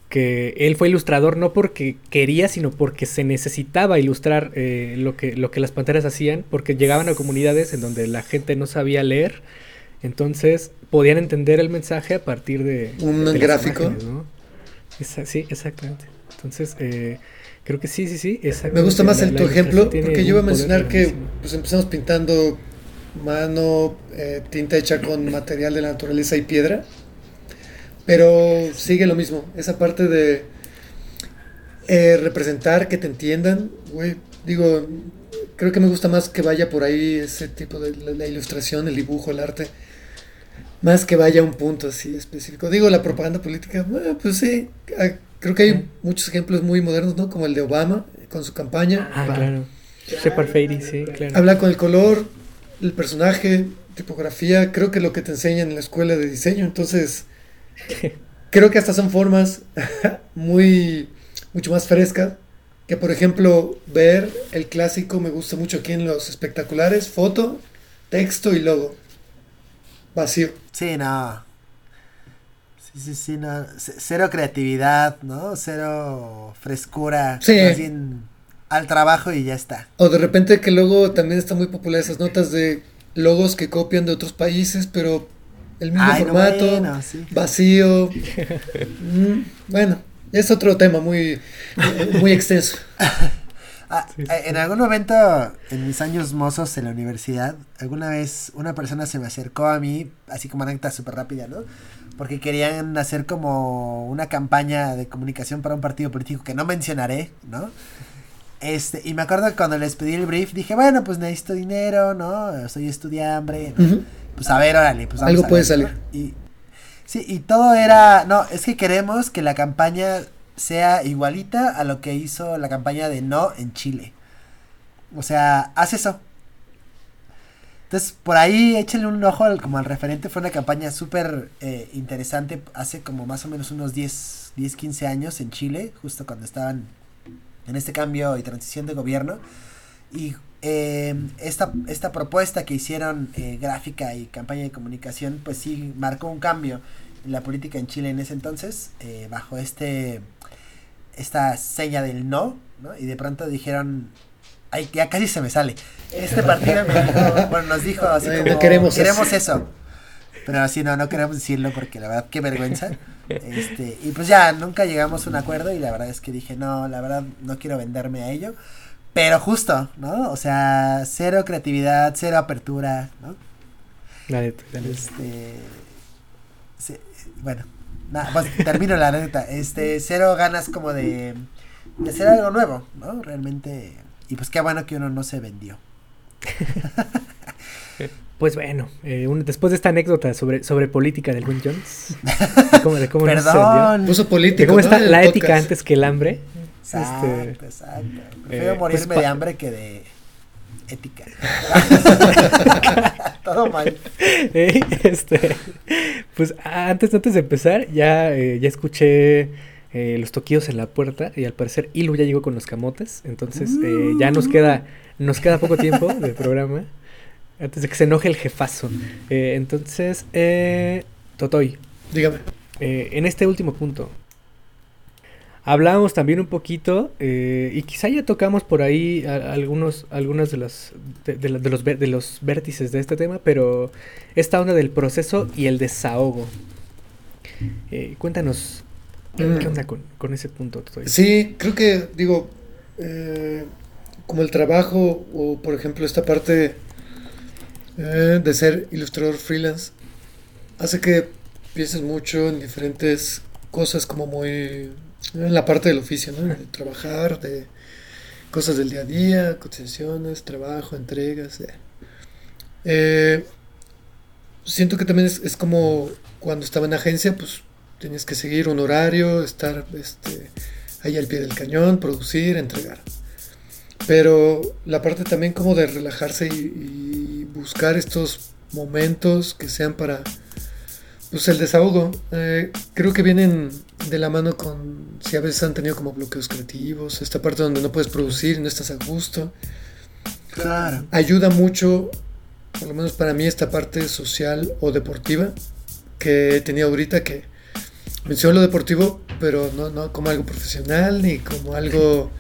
que él fue ilustrador no porque quería, sino porque se necesitaba ilustrar eh, lo, que, lo que las Panteras hacían, porque llegaban a comunidades en donde la gente no sabía leer, entonces podían entender el mensaje a partir de... Un gráfico. sí, exactamente. Entonces, eh, creo que sí, sí, sí. Me gusta más el tu ejemplo, porque yo iba a mencionar que pues, empezamos pintando mano, eh, tinta hecha con material de la naturaleza y piedra. Pero sigue lo mismo, esa parte de eh, representar, que te entiendan, digo, creo que me gusta más que vaya por ahí ese tipo de la, ilustración, el dibujo, el arte, más que vaya a un punto así específico. Digo, la propaganda política, pues sí, ah, creo que hay muchos ejemplos muy modernos, ¿no? Como el de Obama con su campaña. Ah, claro. Shepard Fairey, sí, claro. Habla con el color, el personaje, tipografía, creo que lo que te enseñan en la escuela de diseño, entonces creo que hasta son formas muy mucho más frescas que por ejemplo ver el clásico me gusta mucho aquí en los espectaculares, foto, texto y logo. Vacío. Sí, no. Sí, sí, sí, no. cero creatividad, ¿no? Cero frescura. Sí al trabajo y ya está. O de repente que luego también está muy popular esas notas de logos que copian de otros países, pero el mismo formato, vacío. Mm, bueno, es otro tema muy, muy extenso. Ah, eh, en algún momento, en mis años mozos en la universidad, alguna vez una persona se me acercó a mí, así como anécdota súper rápida, ¿no? Porque querían hacer como una campaña de comunicación para un partido político que no mencionaré, ¿no? Este, y me acuerdo que cuando les pedí el brief, dije, bueno, pues necesito dinero, ¿no? Soy estudiante, Pues a ver, órale, pues Algo puede salir. Y, sí, y todo era, no, es que queremos que la campaña sea igualita a lo que hizo la campaña de no en Chile. O sea, haz eso. Entonces, por ahí échale un ojo como al referente. Fue una campaña súper eh, interesante hace como más o menos unos 10, 10, 15 años en Chile, justo cuando estaban en este cambio y transición de gobierno. Y eh, esta, esta propuesta que hicieron eh, gráfica y campaña de comunicación, pues sí marcó un cambio en la política en Chile en ese entonces, eh, bajo este esta seña del no, ¿no? Y de pronto dijeron, ay, ya casi se me sale. Este partido bueno, nos dijo así como, queremos, queremos eso. Pero así no, no queremos decirlo porque la verdad, qué vergüenza. Este, y pues ya, nunca llegamos a un acuerdo y la verdad es que dije, no, la verdad no quiero venderme a ello. Pero justo, ¿no? O sea, cero creatividad, cero apertura, ¿no? Este, bueno, nada, pues termino la neta. Este, cero ganas como de, de hacer algo nuevo, ¿no? Realmente. Y pues qué bueno que uno no se vendió. Pues bueno, eh, después de esta anécdota sobre, sobre política del Win Jones, de cómo, de cómo Perdón. Puso política. cómo está la ética antes que el hambre. Exacto, este, exacto. Prefiero eh, morirme pues de hambre que de ética. Todo mal. Eh, este, pues antes, antes de empezar, ya, ya escuché los toquillos en la puerta y al parecer Ilu ya llegó con los camotes. Entonces ya nos queda, nos queda poco tiempo de programa. Antes de que se enoje el jefazo. Eh, entonces, eh, Totoy. Dígame. Eh, en este último punto, Hablábamos también un poquito, eh, y quizá ya tocamos por ahí a- algunos, algunas de, las, de, de la- de los, de los vértices de este tema, pero esta onda del proceso y el desahogo. Cuéntanos, ¿qué Mm. onda con, con ese punto? Toy? Sí, creo que, digo, como el trabajo o, por ejemplo, esta parte eh, de ser ilustrador freelance, hace que pienses mucho en diferentes cosas como muy... en la parte del oficio, ¿no? De trabajar, de cosas del día a día, cotizaciones, trabajo, entregas. eh. Eh, siento que también es, es como cuando estaba en agencia, pues tenías que seguir un horario, estar este, ahí al pie del cañón, producir, entregar. Pero la parte también como de relajarse y, y buscar estos momentos que sean para pues el desahogo. eh, creo que vienen de la mano con si a veces han tenido como bloqueos creativos, esta parte donde no puedes producir no estás a gusto. Claro. Ayuda mucho, por lo menos para mí, esta parte social o deportiva que he tenido ahorita que menciono lo deportivo, pero no, no como algo profesional ni como algo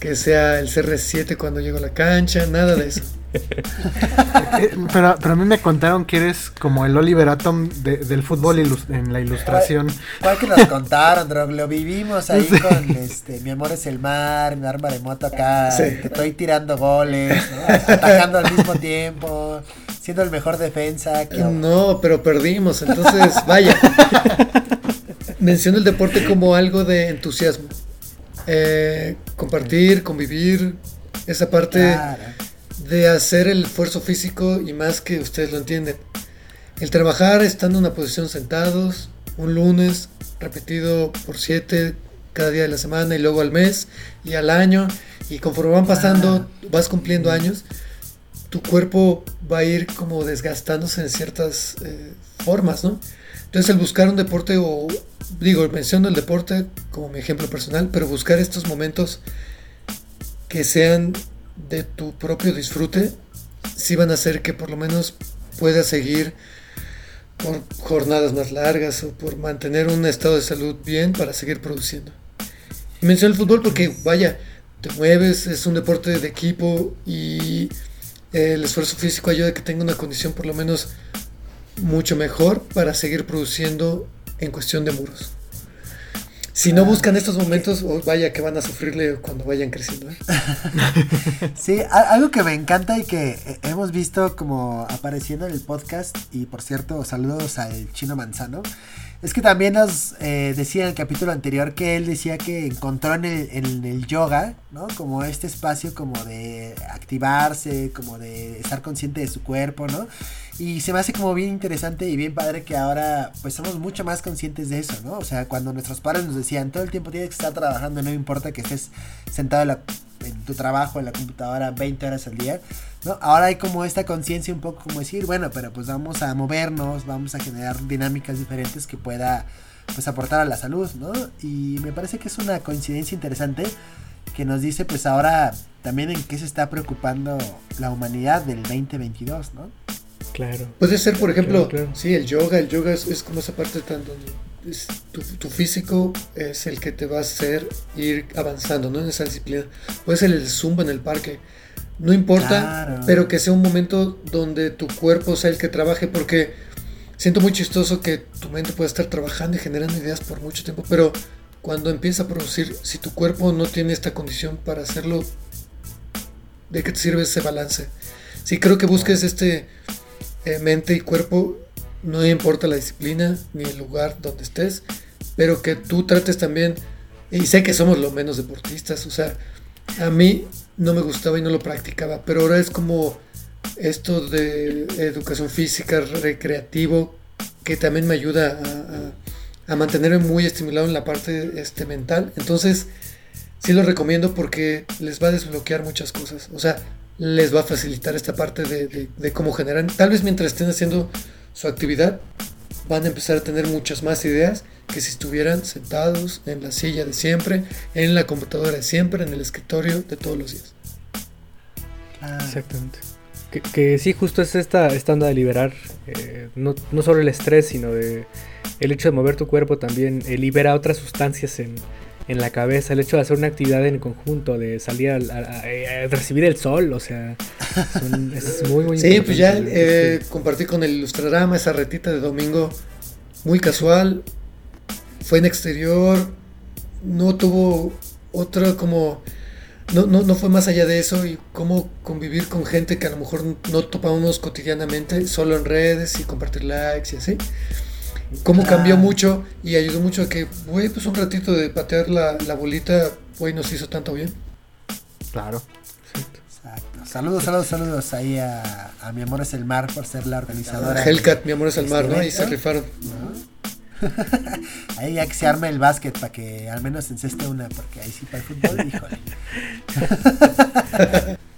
que sea el CR7 cuando llego a la cancha, nada de eso. Pero, pero a mí me contaron que eres como el Oliver Atom de- del fútbol en la ilustración. ¿Cuál que nos contaron, Drog? Lo vivimos ahí Sí. con este, mi amor es el mar, mi arma de moto acá, Sí. te estoy tirando goles, ¿no? atacando al mismo tiempo, siendo el mejor defensa. No, pero perdimos, entonces vaya. Menciono el deporte como algo de entusiasmo. Eh, compartir, convivir, esa parte Claro. de hacer el esfuerzo físico y más que ustedes lo entienden. El trabajar estando en una posición sentados, un lunes, repetido por siete cada día de la semana y luego al mes y al año y conforme van pasando, vas cumpliendo años, tu cuerpo va a ir como desgastándose en ciertas eh, formas, ¿no? Entonces el buscar un deporte o digo, menciono el deporte como mi ejemplo personal, pero buscar estos momentos que sean de tu propio disfrute, sí van a hacer que por lo menos puedas seguir por jornadas más largas o por mantener un estado de salud bien para seguir produciendo. Y menciono el fútbol porque, vaya, te mueves, es un deporte de equipo y el esfuerzo físico ayuda a que tenga una condición por lo menos mucho mejor para seguir produciendo en cuestión de muros. Si no buscan estos momentos, oh, vaya que van a sufrirle cuando vayan creciendo. ¿eh? Sí, algo que me encanta y que eh, hemos visto como apareciendo en el podcast, y por cierto, saludos al chino manzano, es que también nos eh, decía en el capítulo anterior que él decía que encontró en el, en el yoga, ¿no? Como este espacio como de activarse, como de estar consciente de su cuerpo, ¿no? Y se me hace como bien interesante y bien padre que ahora pues somos mucho más conscientes de eso, ¿no? O sea, cuando nuestros padres nos decían todo el tiempo tienes que estar trabajando, no importa que estés sentado en, tu trabajo, en la computadora 20 horas al día, ¿no? Ahora hay como esta conciencia un poco como decir, bueno, pero pues vamos a movernos, vamos a generar dinámicas diferentes que pueda pues aportar a la salud, ¿no? Y me parece que es una coincidencia interesante que nos dice pues ahora también en qué se está preocupando la humanidad del 2022, ¿no? Claro. Puede ser, por ejemplo, Claro, claro. sí, el yoga, el yoga es, es como esa parte tan donde es tu, tu físico es el que te va a hacer ir avanzando, ¿no? En esa disciplina. Puede ser el zumba en el parque, no importa, Claro. pero que sea un momento donde tu cuerpo sea el que trabaje, porque siento muy chistoso que tu mente puede estar trabajando y generando ideas por mucho tiempo, pero cuando empieza a producir, si tu cuerpo no tiene esta condición para hacerlo, ¿de qué te sirve ese balance? Sí, creo que busques este eh, mente y cuerpo, no importa la disciplina ni el lugar donde estés, pero que tú trates también, y sé que somos los menos deportistas, o sea, a mí no me gustaba y no lo practicaba, pero ahora es como esto de educación física, recreativo, que también me ayuda a, a- mantenerme muy estimulado en la parte este, mental. Entonces, sí lo recomiendo porque les va a desbloquear muchas cosas. O sea, les va a facilitar esta parte de, de- de cómo generar. Tal vez mientras estén haciendo su actividad, van a empezar a tener muchas más ideas que si estuvieran sentados en la silla de siempre, en la computadora de siempre, en el escritorio de todos los días. Exactamente. Que, que sí, justo es esta, esta onda de liberar, eh, no, no solo el estrés, sino de el hecho de mover tu cuerpo también eh, libera otras sustancias en, en la cabeza el hecho de hacer una actividad en conjunto, de salir a, a- a recibir el sol, o sea, son- es muy, muy Sí, pues ya eh, compartí con el Ilustrarama esa retita de domingo muy casual. Fue en exterior, no tuvo otra como... No, no, no fue más allá de eso y cómo convivir con gente que a lo mejor no topamos cotidianamente, solo en redes y compartir likes y así. Cómo cambió Ah. mucho y ayudó mucho a que, güey, pues un ratito de patear la, la bolita, güey, nos hizo tanto bien. Claro. Exacto. Saludos, saludos, saludos ahí a, a mi amor es el mar por ser la organizadora. Hellcat, mi amor es el mar, ¿no? Ahí se Excelente. rifaron. Ahí ya que se arme el básquet para que al menos enceste una, porque ahí sí para el fútbol, híjole.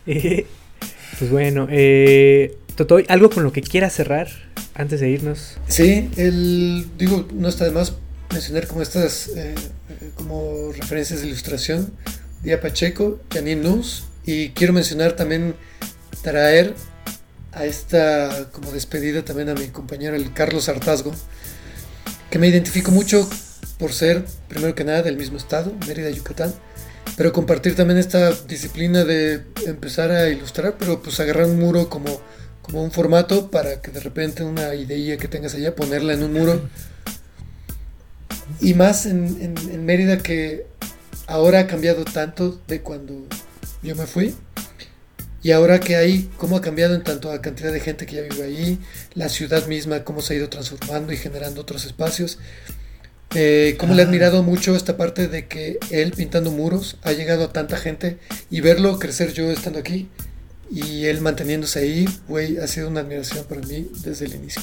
Pues bueno, eh, Totoy, ¿algo con lo que quieras cerrar antes de irnos? Sí, el, digo, no está de más mencionar como estas eh, eh, como referencias de ilustración, Día Pacheco, Janine Nus, y quiero mencionar también traer a esta como despedida también a mi compañero el Carlos Artazgo, que me identifico mucho por ser, primero que nada, del mismo estado, Mérida, Yucatán, pero compartir también esta disciplina de empezar a ilustrar, pero pues agarrar un muro como, como un formato para que de repente una idea que tengas allá, ponerla en un muro. Y más en, en- en Mérida que ahora ha cambiado tanto de cuando yo me fui. Y ahora que hay, cómo ha cambiado en tanto la cantidad de gente que ya vive ahí, la ciudad misma, cómo se ha ido transformando y generando otros espacios. Eh, cómo le he admirado mucho esta parte de que él pintando muros ha llegado a tanta gente y verlo crecer yo estando aquí y él manteniéndose ahí, güey, ha sido una admiración para mí desde el inicio.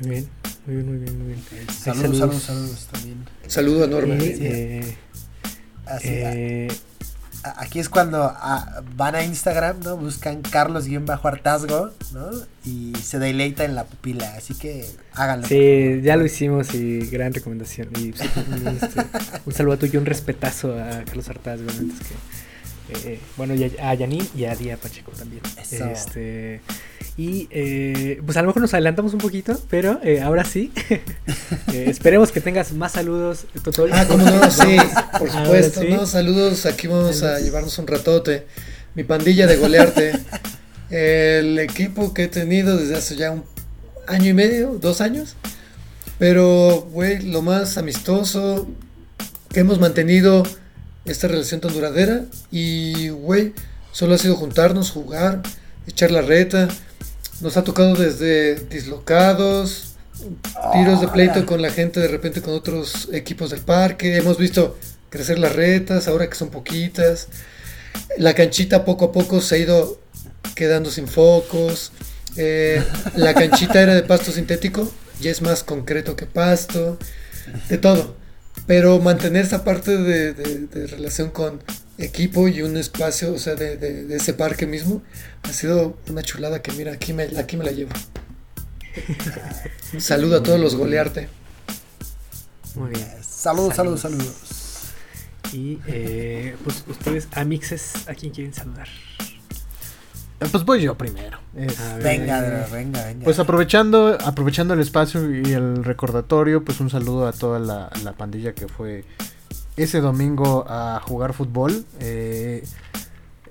Muy bien, muy bien, muy bien, muy bien. Saludos, saludos, saludos también. Saludo eh, Así, eh, a- a- aquí es cuando ah, van a Instagram, ¿no? Buscan Carlos-Hartazgo, ¿no? Y se deleita en la pupila, así que háganlo. sí, ya lo hicimos y gran recomendación. Y, sí, un, este, un saludo a tú y un respetazo a Carlos Artazgo, antes que... eh, bueno, y a, a Yanin y a Día Pacheco también. Eso. Este, y eh, pues a lo mejor nos adelantamos un poquito, pero eh, ahora sí. Eh, esperemos que tengas más saludos, Totoy. Ah, como no, sí, por supuesto. sí. No, saludos, aquí vamos a llevarnos un ratote. Mi pandilla de golearte. El equipo que he tenido desde hace ya un año y medio, dos años. Pero, güey, lo más amistoso que hemos mantenido esta relación tan duradera. Y, güey, solo ha sido juntarnos, jugar, echar la reta. Nos ha tocado desde dislocados, tiros de pleito con la gente, de repente con otros equipos del parque. Hemos visto crecer las retas, ahora que son poquitas. La canchita poco a poco se ha ido quedando sin focos. Eh, la canchita era de pasto sintético, ya es más concreto que pasto, de todo. Pero mantener esa parte de, de- de relación con equipo y un espacio, o sea, de, de- de ese parque mismo, ha sido una chulada que mira, aquí me, aquí me la llevo. Un saludo a todos los golearte. Muy bien. Saludos, saludos, Saludos. saludos. Y eh, pues ustedes, amixes, ¿a quién quieren saludar? Eh, Pues voy yo primero. Es- A ver. Venga, venga, venga. Pues aprovechando, aprovechando el espacio y el recordatorio, pues un saludo a toda la, la pandilla que fue ese domingo a jugar fútbol. Eh,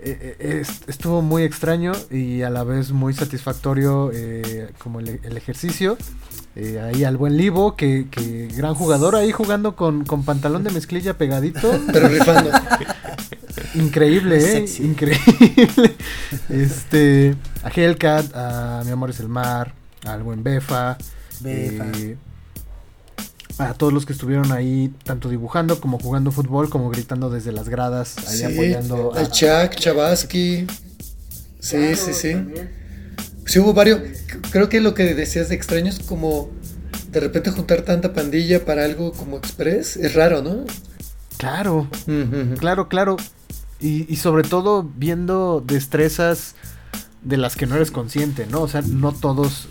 eh, eh, est- estuvo muy extraño y a la vez muy satisfactorio eh, como el, el ejercicio. Eh, ahí al buen Livo, que, que gran jugador ahí jugando con, con pantalón de mezclilla pegadito. Pero rifando. Increíble, ¿eh? sexy. Increíble. Este, a Hellcat, a Mi Amor es el Mar, al buen Befa, Befa. eh, a todos los que estuvieron ahí, tanto dibujando como jugando fútbol, como gritando desde las gradas, ahí Sí, apoyando. al a- Chuck, Chavaski. Sí, Claro, sí, sí. también. Sí hubo varios. Creo que lo que decías de extraños como de repente juntar tanta pandilla para algo como express es raro, ¿no? Claro, claro, claro. Y, y sobre todo viendo destrezas de las que no eres consciente, ¿no? O sea, no todos.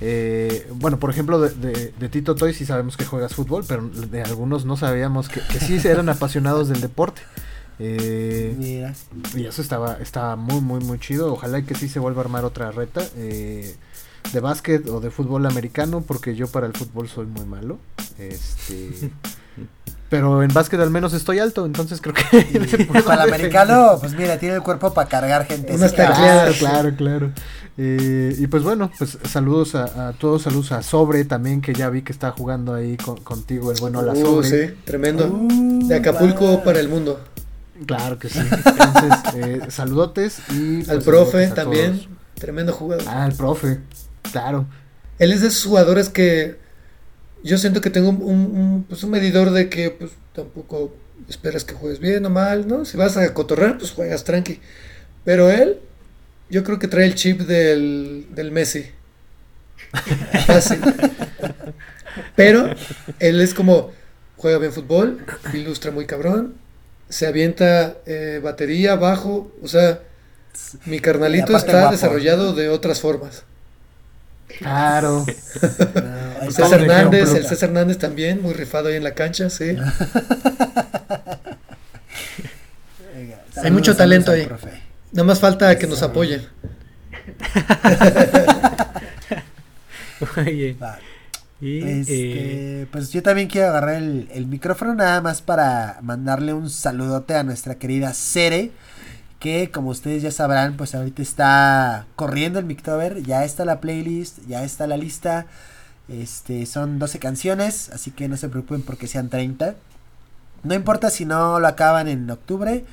eh, bueno, por ejemplo, de, de- de Tito Toy sí sabemos que juegas fútbol, pero de algunos no sabíamos que, que sí eran apasionados del deporte. Eh, Mira. y eso estaba, estaba muy, muy, muy chido. Ojalá y que sí se vuelva a armar otra reta eh, de básquet o de fútbol americano, porque yo para el fútbol soy muy malo. Este, Pero en básquet al menos estoy alto, entonces creo que... Y para el americano, pues mira, tiene el cuerpo para cargar gente. Unas tacleadas. Claro, claro, claro. Eh, y pues bueno, pues saludos a, a todos, saludos a Sobre también, que ya vi que está jugando ahí con- contigo, el bueno La Uh, Sobre. sí, tremendo. Uh, De Acapulco para el mundo. Claro que sí. Entonces, eh, saludotes y... Al pues, profe saludotes a también. todos. Tremendo jugador. Ah, al profe, claro. Él es de esos jugadores que yo siento que tengo un, un- pues un medidor de que pues tampoco esperas que juegues bien o mal, ¿no? Si vas a cotorrear, pues juegas tranqui. Pero él, yo creo que trae el chip del, del Messi. Fácil. Pero él es como, juega bien fútbol, ilustra muy cabrón, se avienta eh, batería, bajo, o sea, mi carnalito está guapo. desarrollado de otras formas. Claro. No, César Hernández, el César Hernández también, muy rifado ahí en la cancha, sí. Venga, Hay mucho talento ahí. profe. Nada más falta que nos apoyen. Oye, y Este, eh, pues yo también quiero agarrar el, el micrófono nada más para mandarle un saludote a nuestra querida Cere, que como ustedes ya sabrán, pues ahorita está corriendo el Mictober, ya está la playlist, ya está la lista, este, son 12 canciones, así que no se preocupen porque sean 30. No importa si no lo acaban en octubre,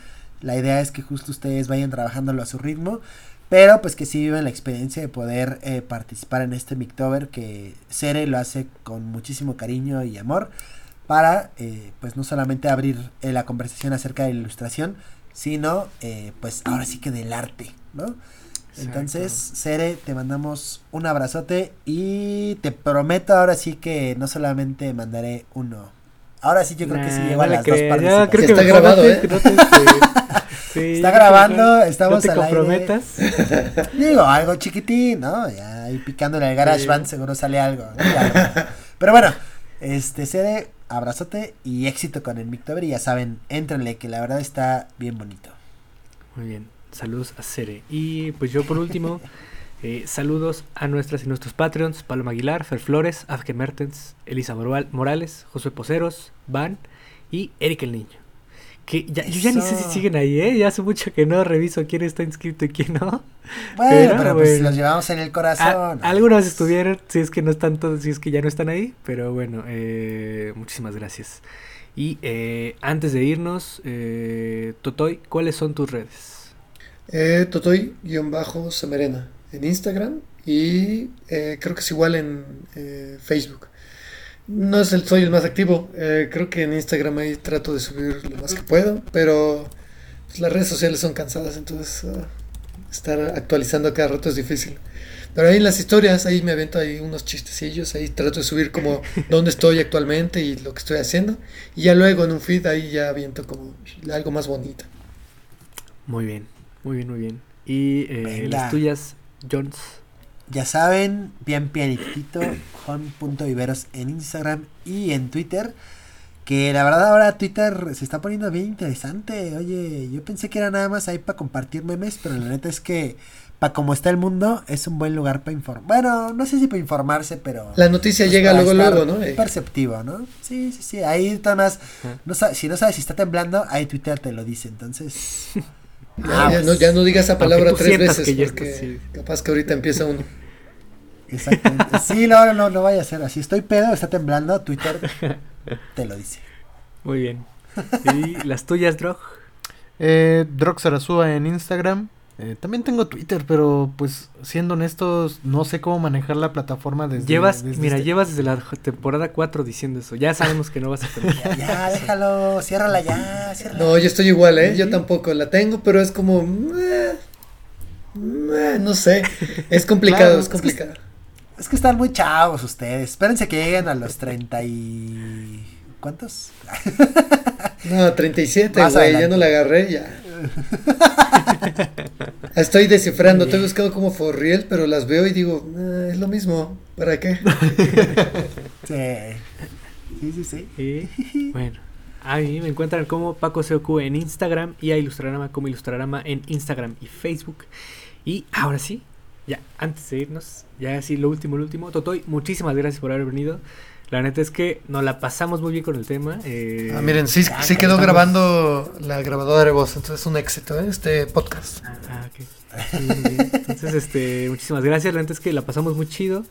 la idea es que justo ustedes vayan trabajándolo a su ritmo. Pero pues que sí viven la experiencia de poder eh, participar en este Mictober que Cere lo hace con muchísimo cariño y amor para eh, pues no solamente abrir eh, la conversación acerca de la ilustración, sino eh, pues ahora sí que del arte, ¿no? Entonces, Cere, te mandamos un abrazote y te prometo ahora sí que no solamente mandaré uno. Ahora sí yo creo que sí nah, llego a no le las dos ya, creo que Está grabado, ¿eh? no te, sí, Está grabando, estamos No te al aire. comprometas. Digo, algo chiquitín, ¿no? Ya ahí picándole al garage Sí. band seguro sale algo. Pero bueno, este Cere, abrazote y éxito con el Mictober y ya saben, éntrenle que la verdad está bien bonito. Muy bien, saludos a Cere. Y pues yo por último, eh, saludos a nuestras y nuestros Patreons, Paloma Aguilar, Fer Flores, Afke Mertens, Elisa Moral- Morales, Josué Poceros, Van y Eric el Niño. Que ya, yo ya ni sé si siguen ahí, ¿eh? Ya hace mucho que no reviso quién está inscrito y quién no. Bueno, Pero, pero, pues bueno. los llevamos en el corazón. algunos estuvieron, si es que no están todos, si es que ya no están ahí, pero bueno, eh, muchísimas gracias. Y eh, antes de irnos, eh, Totoy, ¿cuáles son tus redes? Eh, Totoy-Semerena en Instagram y eh, creo que es igual en eh, Facebook. No es el, soy el más activo, eh, creo que en Instagram ahí trato de subir lo más que puedo, pero pues, las redes sociales son cansadas, entonces ah, estar actualizando a cada rato es difícil. Pero ahí en las historias, ahí me avento ahí unos chistecillos, ahí trato de subir como dónde estoy actualmente y lo que estoy haciendo. Y ya luego en un feed ahí ya aviento como algo más bonito. Muy bien, muy bien, muy bien. Y eh, las tuyas, Jones. Ya saben, bien pianitito, Juan.viveros en Instagram y en Twitter. Que la verdad ahora Twitter se está poniendo bien interesante. Oye, yo pensé que era nada más ahí para compartir memes, pero la neta es que para como está el mundo es un buen lugar para informar. Bueno, no sé si para informarse, pero... La noticia pues, llega luego, luego, ¿no? Eh, Perceptivo, ¿no? Sí, sí, sí. Ahí nada más, no si no sabes si está temblando, ahí Twitter te lo dice. Entonces... Ya, ya pues, no, ya no digas esa palabra tres veces que ya porque está, sí. capaz que ahorita empieza uno. Exactamente. Sí, no, no, no, vaya a ser así. Estoy pedo, está temblando, Twitter te lo dice. Muy bien. Y las tuyas, Drog. Eh, Droxarazúa en Instagram. Eh, también tengo Twitter, pero pues siendo honestos, no sé cómo manejar la plataforma desde... Llevas, desde mira, este- llevas desde la temporada 4 diciendo eso. Ya sabemos que no vas a tener. Ya, ya, déjalo, ciérrala ya, ciérrala. No, yo estoy igual, ¿eh? Yo tampoco la tengo, pero es como... meh, meh, no sé. Es complicado, Claro, es es que complicado. Es que están muy chavos ustedes. Espérense que lleguen a los 30 y... ¿Cuántos? No, 37, Más güey, ya no la agarré, ya. Estoy descifrando, estoy buscando como for real, pero las veo y digo, "Eh, es lo mismo, ¿para qué? Sí. Sí, sí, bueno, a mí me encuentran como Paco COQ en Instagram y a Ilustrarama como Ilustrarama en Instagram y Facebook. Y ahora sí, ya, antes de irnos, ya así lo último, lo último. Totoy, muchísimas gracias por haber venido. La neta es que nos la pasamos muy bien con el tema. eh, Ah, miren, sí, Ah, sí que quedó estamos- grabando la grabadora de voz, entonces es un éxito, ¿eh? Este podcast. Ah, ok. Sí, muy bien. Entonces, este, muchísimas gracias. La neta es que la pasamos muy chido.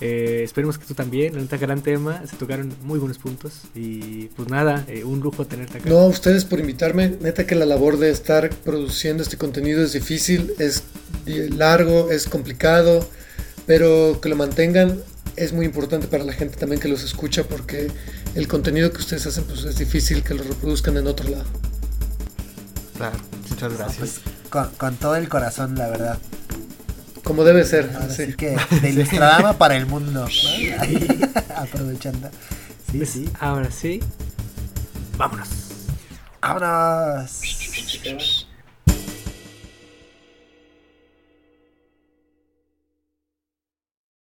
Eh, esperemos que tú también. La neta, gran tema. Se tocaron muy buenos puntos. Y pues nada, eh, un lujo tenerte acá. No, a ustedes por invitarme. Neta que la labor de estar produciendo este contenido es difícil, es largo, es complicado, pero que lo mantengan es muy importante para la gente también que los escucha porque el contenido que ustedes hacen pues es difícil que lo reproduzcan en otro lado. Claro, muchas gracias. Pues, con, con todo el corazón, la verdad. Como debe ser. Ahora sí. sí que de Ilustradama para el mundo. ¿no? Ahí, aprovechando. Sí, Pues, sí. Ahora sí, vámonos. Vámonos.